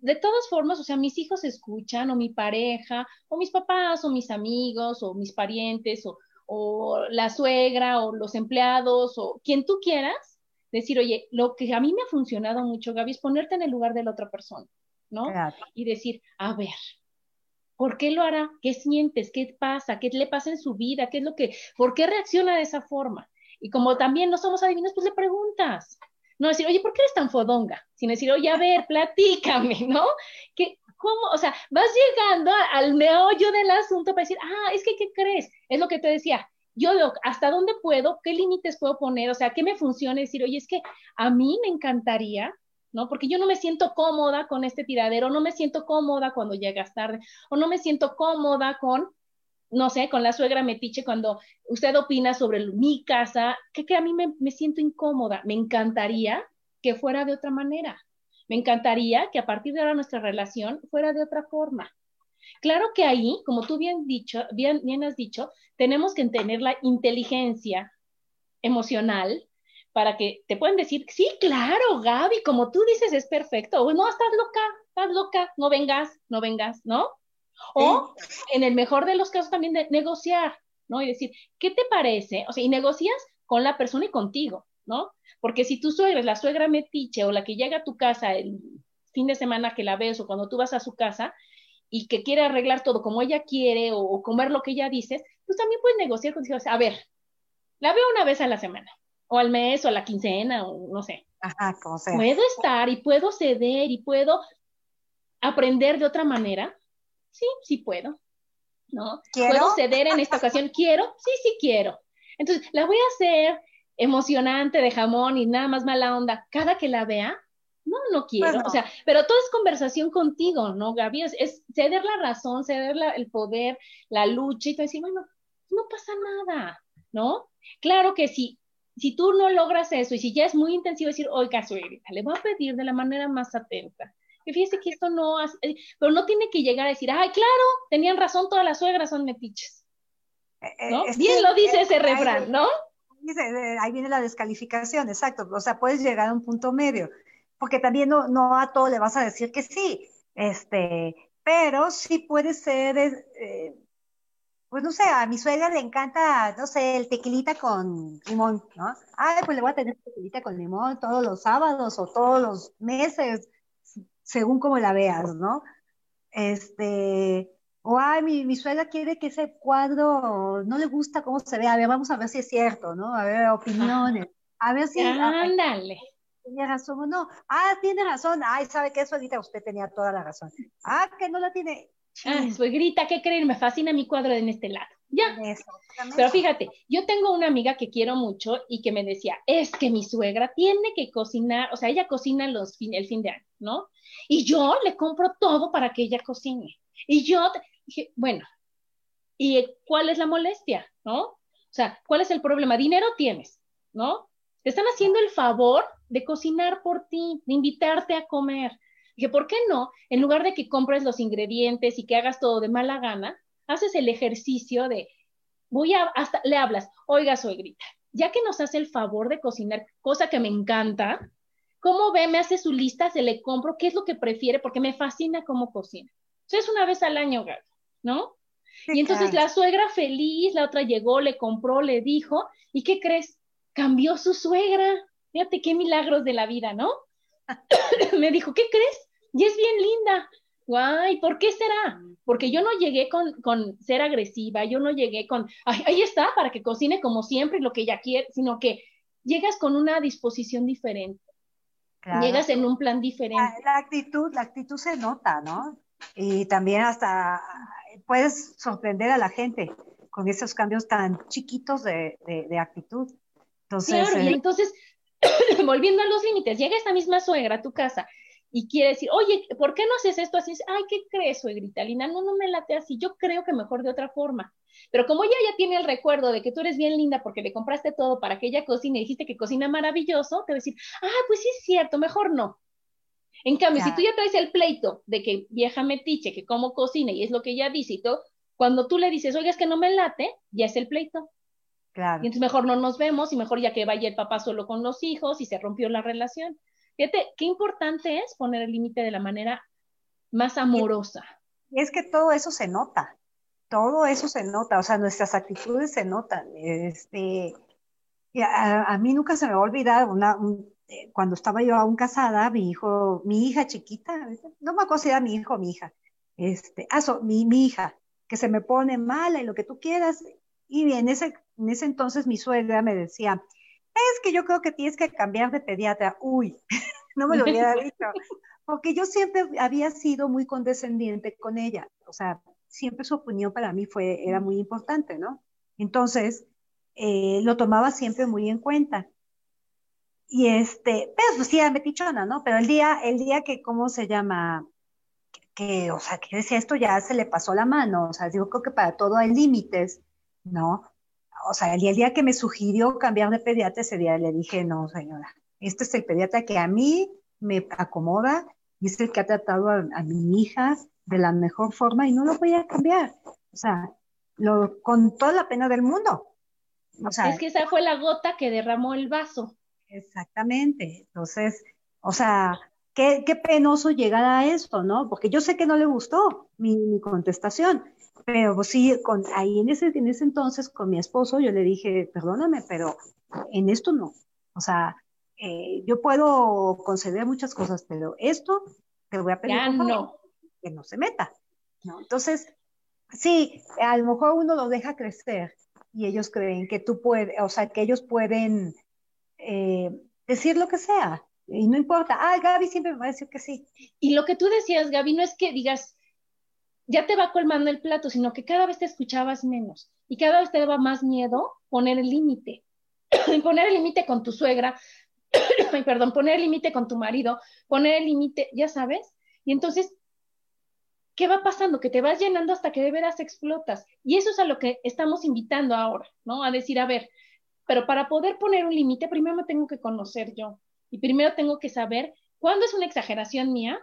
De todas formas, o sea, mis hijos escuchan, o mi pareja, o mis papás, o mis amigos, o mis parientes, o, o la suegra, o los empleados, o quien tú quieras, decir, oye, lo que a mí me ha funcionado mucho, Gaby, es ponerte en el lugar de la otra persona, ¿no? Y decir, a ver, ¿por qué lo hará? ¿Qué sientes? ¿Qué pasa? ¿Qué le pasa en su vida? ¿Qué es lo que, por qué reacciona de esa forma? Y como también no somos adivinos, pues le preguntas. No decir, oye, ¿por qué eres tan fodonga? Sino decir, oye, a ver, platícame, <laughs> ¿no? ¿Qué, ¿Cómo? O sea, vas llegando al meollo del asunto para decir, ah, es que, ¿qué crees? Es lo que te decía, yo hasta dónde puedo, qué límites puedo poner, o sea, qué me funciona decir, oye, es que a mí me encantaría, ¿no? Porque yo no me siento cómoda con este tiradero, no me siento cómoda cuando llegas tarde, o no me siento cómoda con, no sé, con la suegra metiche cuando usted opina sobre mi casa, que, que a mí me, me siento incómoda, me encantaría que fuera de otra manera. Me encantaría que a partir de ahora nuestra relación fuera de otra forma. Claro que ahí, como tú bien, dicho, bien, bien has dicho, tenemos que tener la inteligencia emocional para que te pueden decir, sí, claro, Gaby, como tú dices, es perfecto. O no, estás loca, estás loca, no vengas, no vengas, ¿no? O en el mejor de los casos también de negociar, ¿no? Y decir, ¿qué te parece? O sea, y negocias con la persona y contigo, ¿no? Porque si tu suegra es la suegra metiche o la que llega a tu casa el fin de semana que la ves o cuando tú vas a su casa, y que quiere arreglar todo como ella quiere o, comer lo que ella dice, pues también puedes negociar contigo. a ver, la veo una vez a la semana, o al mes, o a la quincena, o no sé.
Ajá, como sea.
Puedo estar y puedo ceder y puedo aprender de otra manera. Sí, sí puedo. ¿No? ¿Puedo ceder en esta ocasión? <laughs> ¿Quiero? Sí, sí quiero. Entonces, la voy a hacer emocionante de jamón y nada más mala onda. Cada que la vea, no, no quiero. O sea, pero todo es conversación contigo, ¿no, Gaby? Es, ceder la razón, ceder el poder, la lucha y tú decir, bueno, no pasa nada, ¿no? Claro que si, si tú no logras eso y si ya es muy intensivo decir, oiga, suegrita, le voy a pedir de la manera más atenta. Que fíjese que esto no hace, eh, pero no tiene que llegar a decir, ay, claro, tenían razón, todas las suegras son metiches. Eh. Eh, Bien lo dice ese refrán, ¿no?
Ahí viene la descalificación, exacto. O sea, puedes llegar a un punto medio porque también no, no a todo le vas a decir que sí, este, pero sí puede ser, eh, pues no sé, a mi suegra le encanta, no sé, el tequilita con limón, ¿no? Ay, pues le voy a tener tequilita con limón todos los sábados o todos los meses, según como la veas, ¿no? Este, o ay, mi, mi suegra quiere que ese cuadro no le gusta cómo se ve, a ver, vamos a ver si es cierto, ¿no? A ver, opiniones. A ver si.
Ándale
tenía razón o no. Ah, tiene razón. Ay, ¿sabe qué? Suegrita, usted tenía toda la razón. Ah, que no la tiene.
Ah, suegrita, ¿qué creen? Me fascina mi cuadro en este lado. Ya. Pero fíjate, yo tengo una amiga que quiero mucho y que me decía, es que mi suegra tiene que cocinar, o sea, ella cocina los el fin de año, ¿no? Y yo le compro todo para que ella cocine. Y yo dije, bueno, ¿y cuál es la molestia, no? O sea, ¿cuál es el problema? Dinero tienes, ¿no? Te están haciendo el favor de cocinar por ti, de invitarte a comer. Dije, ¿por qué no? En lugar de que compres los ingredientes y que hagas todo de mala gana, haces el ejercicio de, voy a, hasta le hablas, oiga, suegrita, ya que nos hace el favor de cocinar, cosa que me encanta, ¿cómo ve? Me hace su lista, se le compro, qué es lo que prefiere, porque me fascina cómo cocina. Entonces, una vez al año, ¿no? y entonces la suegra feliz, la otra llegó, le compró, le dijo, ¿y qué crees? Cambió su suegra. Fíjate qué milagros de la vida, ¿no? <coughs> me dijo, ¿qué crees? Y es bien linda. Guay, ¿por qué será? Porque yo no llegué con, ser agresiva, yo no llegué con, ahí está, para que cocine como siempre y lo que ella quiere, sino que llegas con una disposición diferente. Llegas en un plan diferente.
La, actitud, la actitud se nota, ¿no? Y también hasta puedes sorprender a la gente con esos cambios tan chiquitos de, actitud.
Entonces, claro, y eh, entonces, <coughs> volviendo a los límites, llega esta misma suegra a tu casa y quiere decir, oye, ¿por qué no haces esto así? Ay, ¿qué crees, suegrita Lina? No, no me late así, yo creo que mejor de otra forma. Pero como ella ya tiene el recuerdo de que tú eres bien linda porque le compraste todo para que ella cocine y dijiste que cocina maravilloso, te va a decir, ah, pues sí es cierto, mejor no. En cambio, si tú ya traes el pleito de que vieja metiche, que cómo cocina y es lo que ella dice y todo, cuando tú le dices, oye, es que no me late, ya es el pleito. Claro. Y entonces mejor no nos vemos y mejor ya que vaya el papá solo con los hijos y se rompió la relación. Fíjate, qué importante es poner el límite de la manera más amorosa.
Y es que todo eso se nota, todo eso se nota, o sea, nuestras actitudes se notan. Este, a, mí nunca se me va a olvidar una, eh, cuando estaba yo aún casada, mi hijo, mi hija chiquita, no me acuerdo si era mi hijo o mi hija, este, ah, mi, mi hija, que se me pone mala y lo que tú quieras. Y en ese, en ese entonces mi suegra me decía, es que yo creo que tienes que cambiar de pediatra. Uy, <laughs> no me lo hubiera <laughs> dicho, porque yo siempre había sido muy condescendiente con ella, o sea, siempre su opinión para mí fue, era muy importante, ¿no? Entonces, eh, lo tomaba siempre muy en cuenta. Y este, pero pues sí, era metichona, ¿no? Pero el día, el día que, ¿cómo se llama? Que, o sea, que decía, esto ya se le pasó la mano, o sea, yo creo que para todo hay límites, ¿no? O sea, el día, el día que me sugirió cambiar de pediatra, ese día le dije, no, señora, este es el pediatra que a mí me acomoda y es el que ha tratado a, mi hija de la mejor forma y no lo voy a cambiar. O sea, lo, con toda la pena del mundo.
O sea, es que esa fue la gota que derramó el vaso.
Exactamente. Entonces, o sea, qué, qué penoso llegar a esto, ¿no? Porque yo sé que no le gustó mi, mi contestación, pero pues sí, con, ahí en ese, en ese entonces con mi esposo yo le dije, perdóname, pero en esto no. O sea, eh, yo puedo conceder muchas cosas, pero esto te voy a pedir que no se meta. ¿no? Entonces, sí, a lo mejor uno lo deja crecer y ellos creen que tú puedes, o sea, que ellos pueden eh, decir lo que sea. Y no importa, ah, Gaby siempre me va a decir que sí.
Y lo que tú decías, Gaby, no es que digas, ya te va colmando el plato, sino que cada vez te escuchabas menos y cada vez te daba más miedo poner el límite. <clears throat> poner el límite con tu suegra, <clears throat> perdón, poner el límite con tu marido, poner el límite, ya sabes. Y entonces, ¿qué va pasando? Que te vas llenando hasta que de veras explotas. Y eso es a lo que estamos invitando ahora, ¿no? A decir, a ver, pero para poder poner un límite, primero me tengo que conocer yo. Y primero tengo que saber cuándo es una exageración mía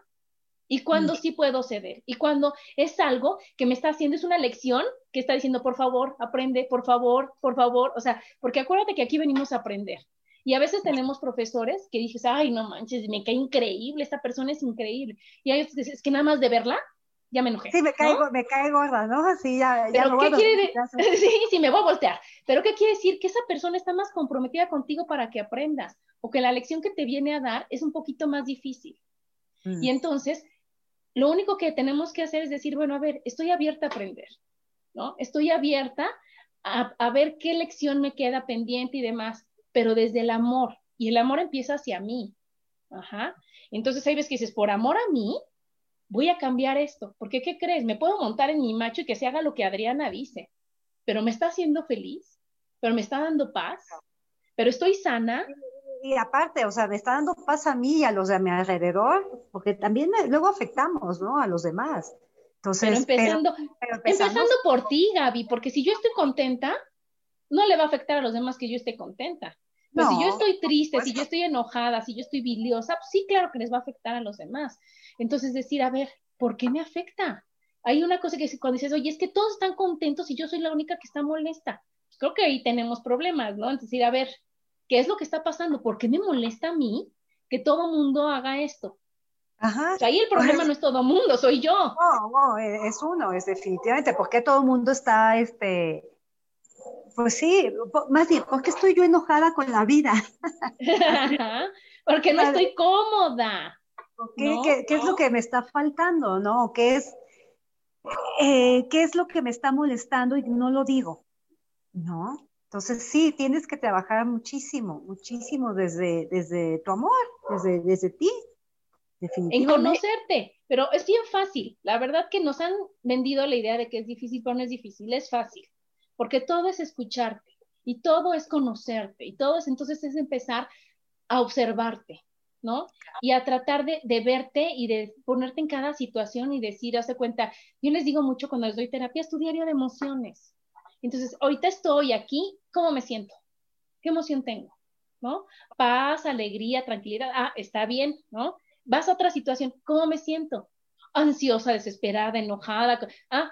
y cuándo mm. sí puedo ceder. Y cuándo es algo que me está haciendo, es una lección que está diciendo, por favor, aprende, por favor, por favor. O sea, porque acuérdate que aquí venimos a aprender. Y a veces tenemos profesores que dices, ay, no manches, me cae increíble, esta persona es increíble. Y hay veces es que nada más de verla, ya me enojé.
Sí, me cae, me cae gorda, ¿no? Sí, ya,
ya ¿qué quiere <laughs> Sí, sí, me voy a voltear. Pero ¿qué quiere decir? Que esa persona está más comprometida contigo para que aprendas, o que la lección que te viene a dar es un poquito más difícil. Mm. Y entonces, lo único que tenemos que hacer es decir, bueno, a ver, estoy abierta a aprender, ¿no? Estoy abierta a, a ver qué lección me queda pendiente y demás pero desde el amor. Y el amor empieza hacia mí. Ajá. Entonces hay veces que dices, por amor a mí, voy a cambiar esto. Porque, ¿qué crees? Me puedo montar en mi macho y que se haga lo que Adriana dice. Pero me está haciendo feliz, pero me está dando paz, pero estoy sana.
Y aparte, o sea, me está dando paz a mí y a los de mi alrededor, porque también luego afectamos, ¿no? A los demás. Entonces,
pero empezando, empezando por ti, Gaby, porque si yo estoy contenta, no le va a afectar a los demás que yo esté contenta. Pues si yo estoy triste, si yo estoy enojada, si yo estoy biliosa, pues sí, claro que les va a afectar a los demás. Entonces decir, a ver, ¿por qué me afecta? Hay una cosa que cuando dices, oye, es que todos están contentos y yo soy la única que está molesta. Pues creo que ahí tenemos problemas, ¿no? Entonces decir, a ver, ¿qué es lo que está pasando? ¿Por qué me molesta a mí que todo mundo haga esto? Ajá. O sea, ahí el problema no es todo mundo, soy yo.
No, no, e, es uno, es definitivamente, porque todo el mundo está, este, pues sí, más bien, ¿por qué estoy yo enojada con la vida?
porque no estoy cómoda.
¿Qué, es lo que me está faltando, no? ¿Qué es, eh, ¿Qué es lo que me está molestando y no lo digo? ¿No? Entonces sí, tienes que trabajar muchísimo, muchísimo desde, desde tu amor, desde, desde ti,
en conocerte, pero es bien fácil. La verdad que nos han vendido la idea de que es difícil, pero no es difícil, es fácil, porque todo es escucharte y todo es conocerte y todo es entonces es empezar a observarte, ¿no? Y a tratar de, verte y de ponerte en cada situación y decir, hace cuenta, yo les digo mucho cuando les doy terapia, es tu diario de emociones. Entonces, ahorita estoy aquí, ¿cómo me siento? ¿Qué emoción tengo? ¿No? Paz, alegría, tranquilidad, ah, está bien, ¿no? vas a otra situación, ¿cómo me siento? Ansiosa, desesperada, enojada. Ah,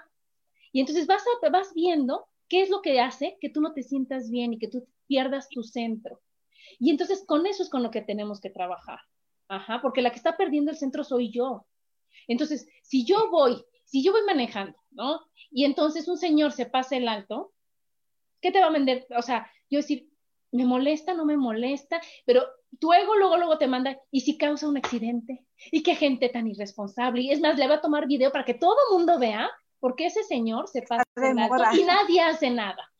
y entonces vas, a, vas viendo qué es lo que hace que tú no te sientas bien y que tú pierdas tu centro. Y entonces con eso es con lo que tenemos que trabajar. Ajá, porque la que está perdiendo el centro soy yo. Entonces, si yo voy, si yo voy manejando, ¿no? Y entonces un señor se pasa el alto, ¿qué te va a vender? O sea, yo decir, me molesta, no me molesta, pero tu ego luego, luego te manda, ¿y si causa un accidente? ¿Y qué gente tan irresponsable? Y es más, le va a tomar video para que todo el mundo vea, porque ese señor se pasa y nadie hace nada.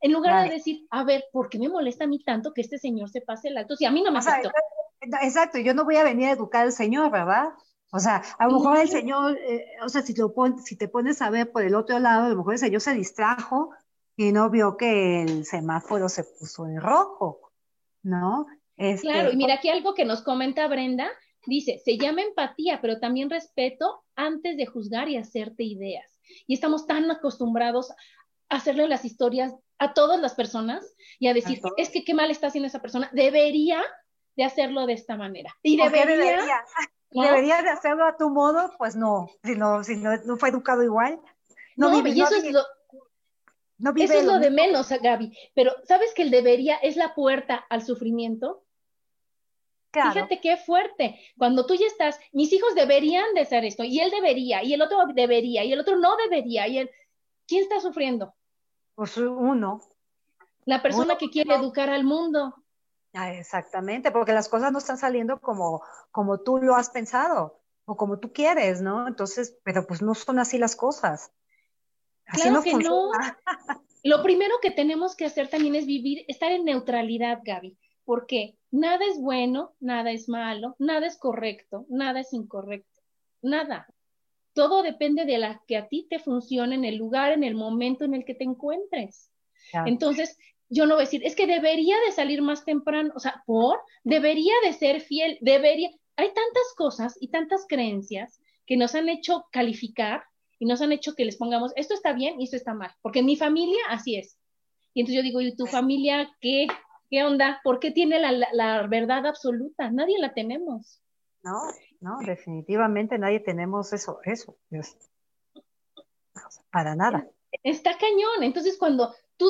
En lugar de decir, a ver, ¿por qué me molesta a mí tanto que este señor se pase el alto? Si a mí no me afectó.
exacto, yo no voy a venir a educar al señor, ¿verdad? O sea, a lo mejor el señor, eh, o sea, si, lo si te pones a ver por el otro lado, a lo mejor el señor se distrajo y no vio que el semáforo se puso en rojo, ¿no?
Este, claro, y mira aquí algo que nos comenta Brenda, dice, se llama empatía, pero también respeto antes de juzgar y hacerte ideas. Y estamos tan acostumbrados a hacerle las historias a todas las personas y a decir, es que qué mal está haciendo esa persona, debería de hacerlo de esta manera. Y debería,
debería, de hacerlo a tu modo, pues no, si no, si no, fue educado igual.
No, y eso es lo, eso es lo, de menos, Gaby. Pero ¿sabes que el debería es la puerta al sufrimiento? Fíjate qué fuerte. Cuando tú ya estás, mis hijos deberían de hacer esto, y él debería, y el otro debería, y el otro no debería, y él, ¿quién está sufriendo?
Pues uno.
La persona que quiere educar al mundo.
Ah, exactamente, porque las cosas no están saliendo como, como tú lo has pensado o como tú quieres, ¿no? Entonces, pero pues no son así las cosas.
claro que no. <laughs> Lo primero que tenemos que hacer también es vivir, estar en neutralidad, Gaby porque nada es bueno, nada es malo, nada es correcto, nada es incorrecto, nada. Todo depende de la que a ti te funcione en el lugar, en el momento en el que te encuentres. Entonces, yo no voy a decir, es que debería de salir más temprano, o sea, por, debería de ser fiel, debería, hay tantas cosas y tantas creencias que nos han hecho calificar y nos han hecho que les pongamos, esto está bien y esto está mal, porque en mi familia así es. Y entonces yo digo, ¿y tu familia qué? ¿Qué onda? ¿Por qué tiene la, verdad absoluta? Nadie la tenemos.
No, no, definitivamente nadie tenemos eso, eso. para nada.
Está cañón. Entonces, cuando tú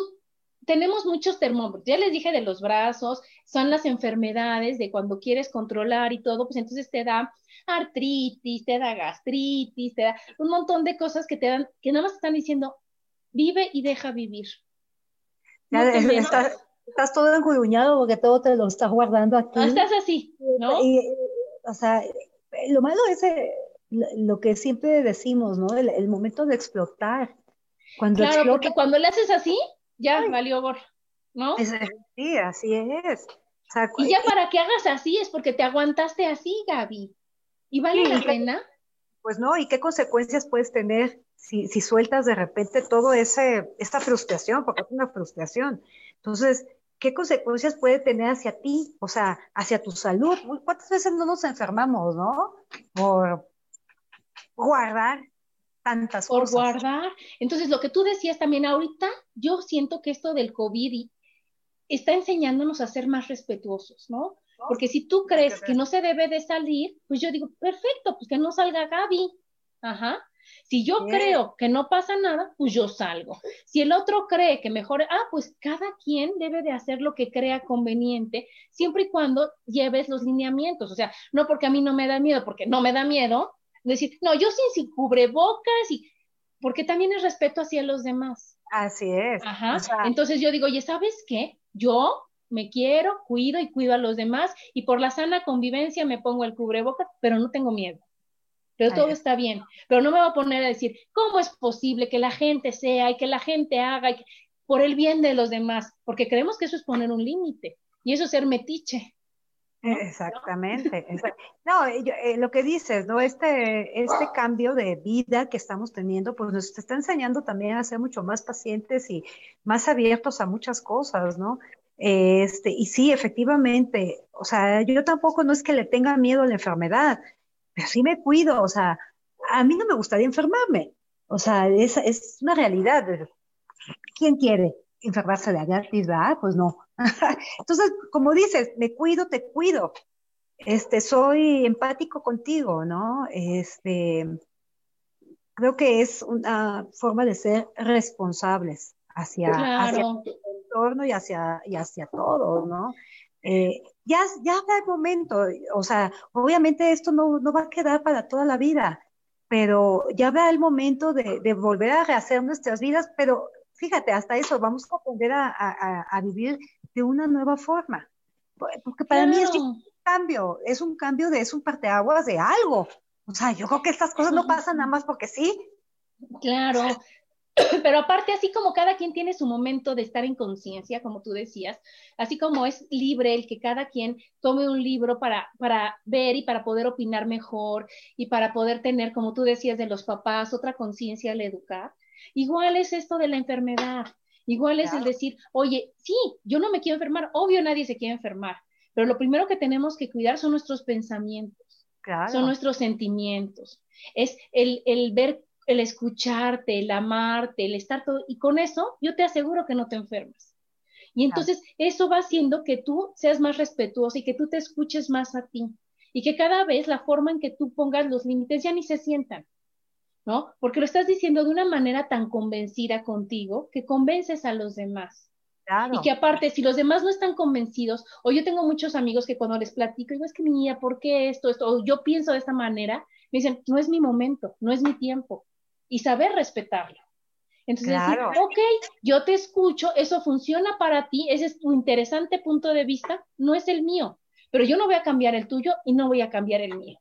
tenemos muchos termómetros, ya les dije de los brazos, son las enfermedades de cuando quieres controlar y todo, pues entonces te da artritis, te da gastritis, te da un montón de cosas que te dan, que nada más están diciendo, vive y deja vivir.
estás todo engurruñado porque todo te lo estás guardando aquí.
No estás así, ¿no?
o sea, lo malo es eh, lo que siempre decimos, ¿no? El, momento de explotar.
Cuando claro, porque cuando le haces así, ya valió gorro, ¿no?
sí, así es.
y ya para que hagas así es porque te aguantaste así, Gaby. ¿Y vale la pena?
Pues no, ¿y qué consecuencias puedes tener si, si sueltas de repente todo ese, esta frustración? Porque es una frustración. Entonces, ¿qué consecuencias puede tener hacia ti? O sea, hacia tu salud. ¿Cuántas veces no nos enfermamos, no? Por guardar tantas
cosas.
Por
guardar. Entonces, lo que tú decías también ahorita, yo siento que esto del COVID está enseñándonos a ser más respetuosos, ¿no? Porque si tú crees que no se debe de salir, pues yo digo, perfecto, pues que no salga Gaby. Ajá. Si yo creo que no pasa nada, pues yo salgo. Si el otro cree que mejor, ah, pues cada quien debe de hacer lo que crea conveniente, siempre y cuando lleves los lineamientos. O sea, no porque a mí no me da miedo, porque no me da miedo, decir, no, yo sin, sin cubrebocas y porque también es respeto hacia los demás.
Así es.
Ajá. Entonces yo digo, oye, ¿sabes qué? Yo me quiero, cuido y cuido a los demás y por la sana convivencia me pongo el cubrebocas, pero no tengo miedo. Pero todo está bien. Pero no me voy a poner a decir, ¿cómo es posible que la gente sea y que la gente haga por el bien de los demás? Porque creemos que eso es poner un límite y eso es ser metiche.
Exactamente. No, eh, lo que dices, ¿no? Este, este cambio de vida que estamos teniendo, pues nos está enseñando también a ser mucho más pacientes y más abiertos a muchas cosas, ¿no? Este, y sí, efectivamente, o sea, yo tampoco no es que le tenga miedo a la enfermedad, pero sí me cuido, o sea, a mí no me gustaría enfermarme, o sea, es, es una realidad. ¿Quién quiere enfermarse de gratis, verdad? Pues no. <laughs> Entonces, como dices, me cuido, te cuido. Este, soy empático contigo, ¿no? Este, creo que es una forma de ser responsables hacia, hacia el entorno y hacia, y hacia todos, ¿no? Eh, ya, ya da el momento, o sea, obviamente esto no, no, va a quedar para toda la vida, pero ya va el momento de, de volver a rehacer nuestras vidas, pero fíjate, hasta eso, vamos a aprender a, a, vivir de una nueva forma. Porque para mí es un cambio, es un cambio de, es un parteaguas de algo. O sea, yo creo que estas cosas no pasan nada más porque sí.
Claro, <clears throat> pero aparte, así como cada quien tiene su momento de estar en conciencia, como tú decías, así como es libre el que cada quien tome un libro para, para ver y para poder opinar mejor y para poder tener, como tú decías, de los papás, otra conciencia al educar, igual es esto de la enfermedad, igual es el decir, oye, sí, yo no me quiero enfermar, obvio nadie se quiere enfermar, pero lo primero que tenemos que cuidar son nuestros pensamientos, son nuestros sentimientos, es el, el ver el escucharte, el amarte, el estar todo, y con eso yo te aseguro que no te enfermas. Y entonces eso va haciendo que tú seas más respetuoso y que tú te escuches más a ti. Y que cada vez la forma en que tú pongas los límites ya ni se sientan, ¿no? Porque lo estás diciendo de una manera tan convencida contigo que convences a los demás. Y que aparte, si los demás no están convencidos, o yo tengo muchos amigos que cuando les platico, digo, es que niña, ¿por qué esto, esto? O yo pienso de esta manera, me dicen, no es mi momento, no es mi tiempo y saber respetarlo. Entonces, decir, ok, yo te escucho, eso funciona para ti, ese es tu interesante punto de vista, no es el mío, pero yo no voy a cambiar el tuyo y no voy a cambiar el mío.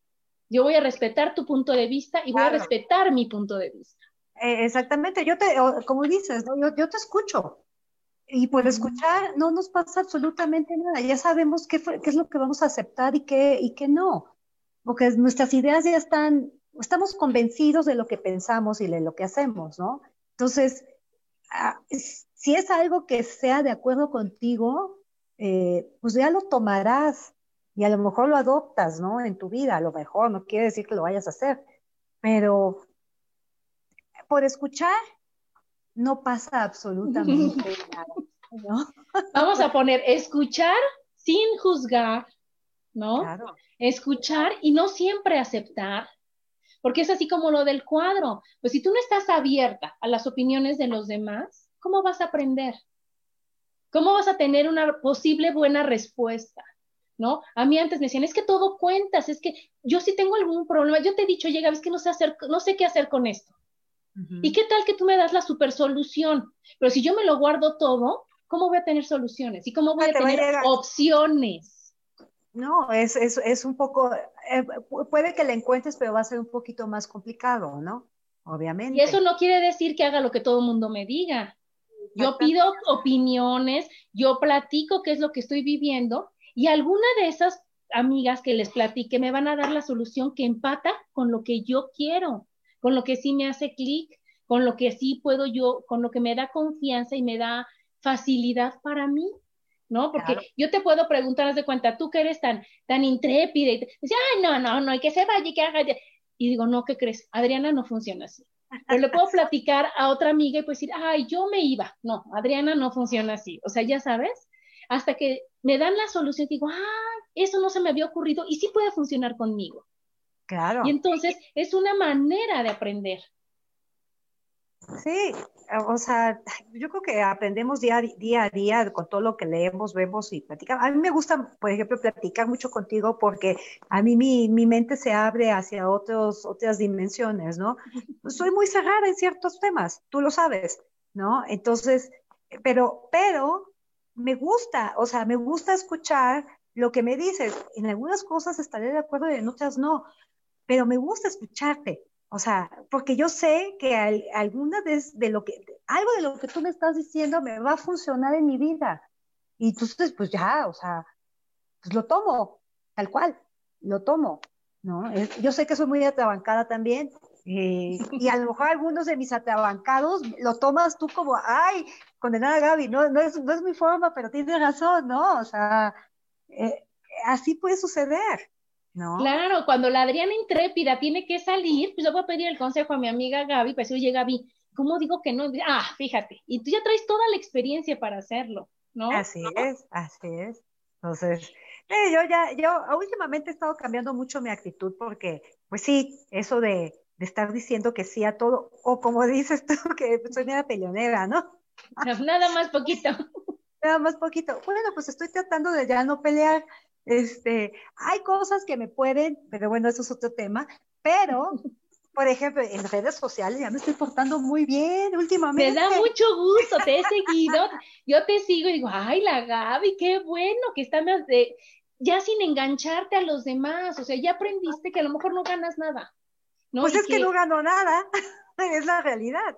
Yo voy a respetar tu punto de vista y voy a respetar mi punto de vista.
Eh, exactamente, yo te, como dices, yo, te escucho. Y por escuchar no nos pasa absolutamente nada, ya sabemos qué, qué es lo que vamos a aceptar y qué, y qué no, porque nuestras ideas ya están estamos convencidos de lo que pensamos y de lo que hacemos, ¿no? Entonces, si es algo que sea de acuerdo contigo, eh, pues ya lo tomarás y a lo mejor lo adoptas, ¿no? En tu vida, a lo mejor, no quiere decir que lo vayas a hacer, pero por escuchar no pasa absolutamente <laughs> nada, ¿no?
Vamos a poner escuchar sin juzgar, ¿no? Claro. Escuchar y no siempre aceptar, porque es así como lo del cuadro. Pues si tú no estás abierta a las opiniones de los demás, ¿cómo vas a aprender? ¿Cómo vas a tener una posible buena respuesta? ¿No? A mí antes me decían, es que todo cuentas, es que yo sí tengo algún problema, yo te he dicho, llega, es que no sé hacer, no sé qué hacer con esto. ¿Y qué tal que tú me das la super solución? Pero si yo me lo guardo todo, ¿cómo voy a tener soluciones? ¿Y cómo voy a tener opciones?
No, es, es, es un poco, eh, puede que la encuentres, pero va a ser un poquito más complicado, ¿no? Obviamente.
Y eso no quiere decir que haga lo que todo el mundo me diga. Yo pido opiniones, yo platico qué es lo que estoy viviendo y alguna de esas amigas que les platique me van a dar la solución que empata con lo que yo quiero, con lo que sí me hace clic, con lo que sí puedo yo, con lo que me da confianza y me da facilidad para mí. ¿no? Porque yo te puedo preguntar, haz de cuenta, tú que eres tan, tan intrépida y te dice, ay, no, no, no, hay que se vaya y que haga. Y digo, no, ¿qué crees? Adriana no funciona así. Pero le puedo <laughs> platicar a otra amiga y pues decir, ay, yo me iba. No, Adriana no funciona así. O sea, ya sabes. hasta que me dan la solución y digo, ah, eso no se me había ocurrido y sí puede funcionar conmigo.
Claro.
Y entonces es una manera de aprender.
Sí, o sea, yo creo que aprendemos día, día a día con todo lo que leemos, vemos y platicamos. A mí me gusta, por ejemplo, platicar mucho contigo porque a mí mi, mi mente se abre hacia otros, otras dimensiones, ¿no? <laughs> Soy muy cerrada en ciertos temas, tú lo sabes, ¿no? Entonces, pero, pero me gusta, o sea, me gusta escuchar lo que me dices. En algunas cosas estaré de acuerdo y en otras no, pero me gusta escucharte. O sea, porque yo sé que alguna vez de lo que, algo de lo que tú me estás diciendo me va a funcionar en mi vida. Y entonces, pues ya, o sea, pues lo tomo, tal cual, lo tomo, ¿no? yo sé que soy muy atrabancada también, eh, <laughs> y a lo mejor algunos de mis atrabancados lo tomas tú como, ay, condenada Gaby, no, no, es, no es mi forma, pero tienes razón, ¿no? O sea, eh, así puede suceder.
Claro, cuando la Adriana intrépida tiene que salir, pues yo voy a pedir el consejo a mi amiga Gaby, pues oye Gaby, ¿cómo digo que no? Ah, fíjate, y tú ya traes toda la experiencia para hacerlo, ¿no?
Así es, así es. Entonces, eh, yo ya, yo últimamente he estado cambiando mucho mi actitud porque, pues sí, eso de, de estar diciendo que sí a todo, o como dices tú, <laughs> que soy una peleonera, ¿no?
Nada más poquito. <laughs>
Nada más poquito. Bueno, pues estoy tratando de ya no pelear, este, hay cosas que me pueden, pero bueno, eso es otro tema, pero, por ejemplo, en redes sociales ya me estoy portando muy bien últimamente.
Me da mucho gusto, te he seguido, yo te sigo y digo, ay, la Gaby, qué bueno que está más de, ya sin engancharte a los demás, o sea, ya aprendiste que a lo mejor no ganas nada.
¿No? Pues es que... no gano nada, <laughs> es la realidad.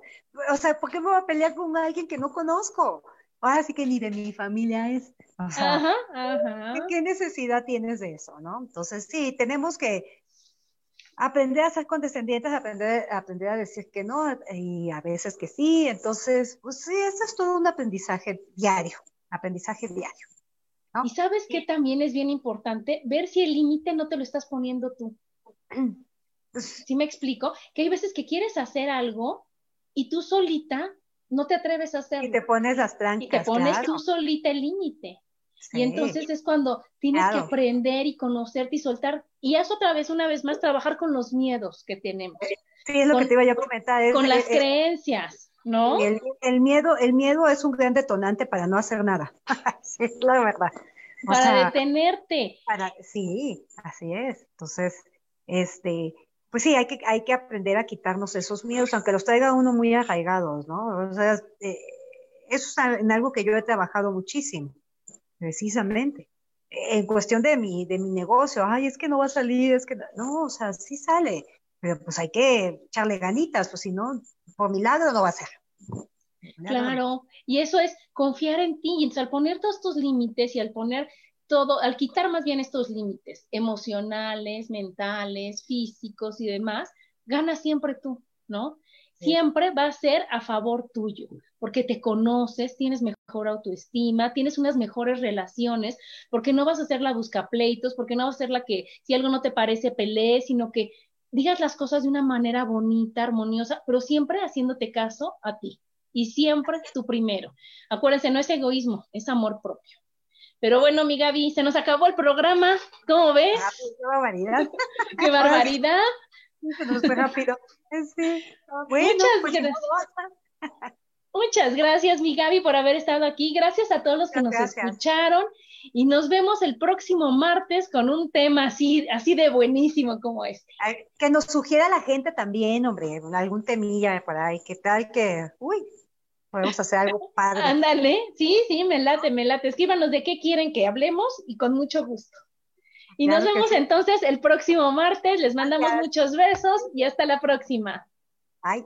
O sea, ¿por qué me voy a pelear con alguien que no conozco? ahora sí que ni de mi familia es.
ajá, ajá.
¿Qué, necesidad tienes de eso, no? Entonces, sí, tenemos que aprender a ser condescendientes, aprender, aprender a decir que no y a veces que sí. Entonces, pues sí, eso es todo un aprendizaje diario, aprendizaje diario.
Y sabes que también es bien importante ver si el límite no te lo estás poniendo tú. <clears throat> ¿Sí me explico? Que hay veces que quieres hacer algo y tú solita no te atreves a hacerlo.
Y te pones las trancas.
Y te pones tú solita el límite. Y entonces es cuando tienes que aprender y conocerte y soltar. Y es otra vez, una vez más, trabajar con los miedos que tenemos.
Sí, es lo que te iba a comentar.
con las creencias, ¿no?
El, el, miedo, el miedo es un gran detonante para no hacer nada. <laughs> sí, es la verdad.
para detenerte.
Para, sí, así es. Entonces, este, pues sí, hay que, hay que aprender a quitarnos esos miedos, aunque los traiga uno muy arraigados, ¿no? O sea, eh, eso es en algo que yo he trabajado muchísimo, precisamente. En cuestión de mi, de mi negocio, ay, es que no va a salir, es que no, o sea, sí sale, pero pues hay que echarle ganitas, pues si no, por mi lado no va a ser.
Claro, y eso es confiar en ti, y al poner todos tus límites y al poner todo, al quitar más bien estos límites emocionales, mentales, físicos y demás, gana siempre tú, ¿no? Siempre va a ser a favor tuyo, porque te conoces, tienes mejor autoestima, tienes unas mejores relaciones, porque no vas a ser la buscapleitos, porque no vas a ser la que si algo no te parece pelee, sino que digas las cosas de una manera bonita, armoniosa, pero siempre haciéndote caso a ti y siempre tú primero. Acuérdense, no es egoísmo, es amor propio. Pero bueno, mi Gaby, se nos acabó el programa. ¿Cómo ves?
Ah, pues, qué barbaridad. <laughs>
qué barbaridad.
Se nos fue rápido.
Muchas pues, gracias. Muchas gracias, mi Gaby, por haber estado aquí. Gracias a todos los que nos escucharon. Y nos vemos el próximo martes con un tema así, así de buenísimo como este.
Que nos sugiera la gente también, hombre, algún temilla por ahí. ¿Qué tal que, uy, podemos hacer algo padre.
Ándale, sí, sí, me late, me late. Escríbanos de qué quieren que hablemos y con mucho gusto. Y nos vemos entonces el próximo martes. Les mandamos muchos besos y hasta la próxima.
Bye.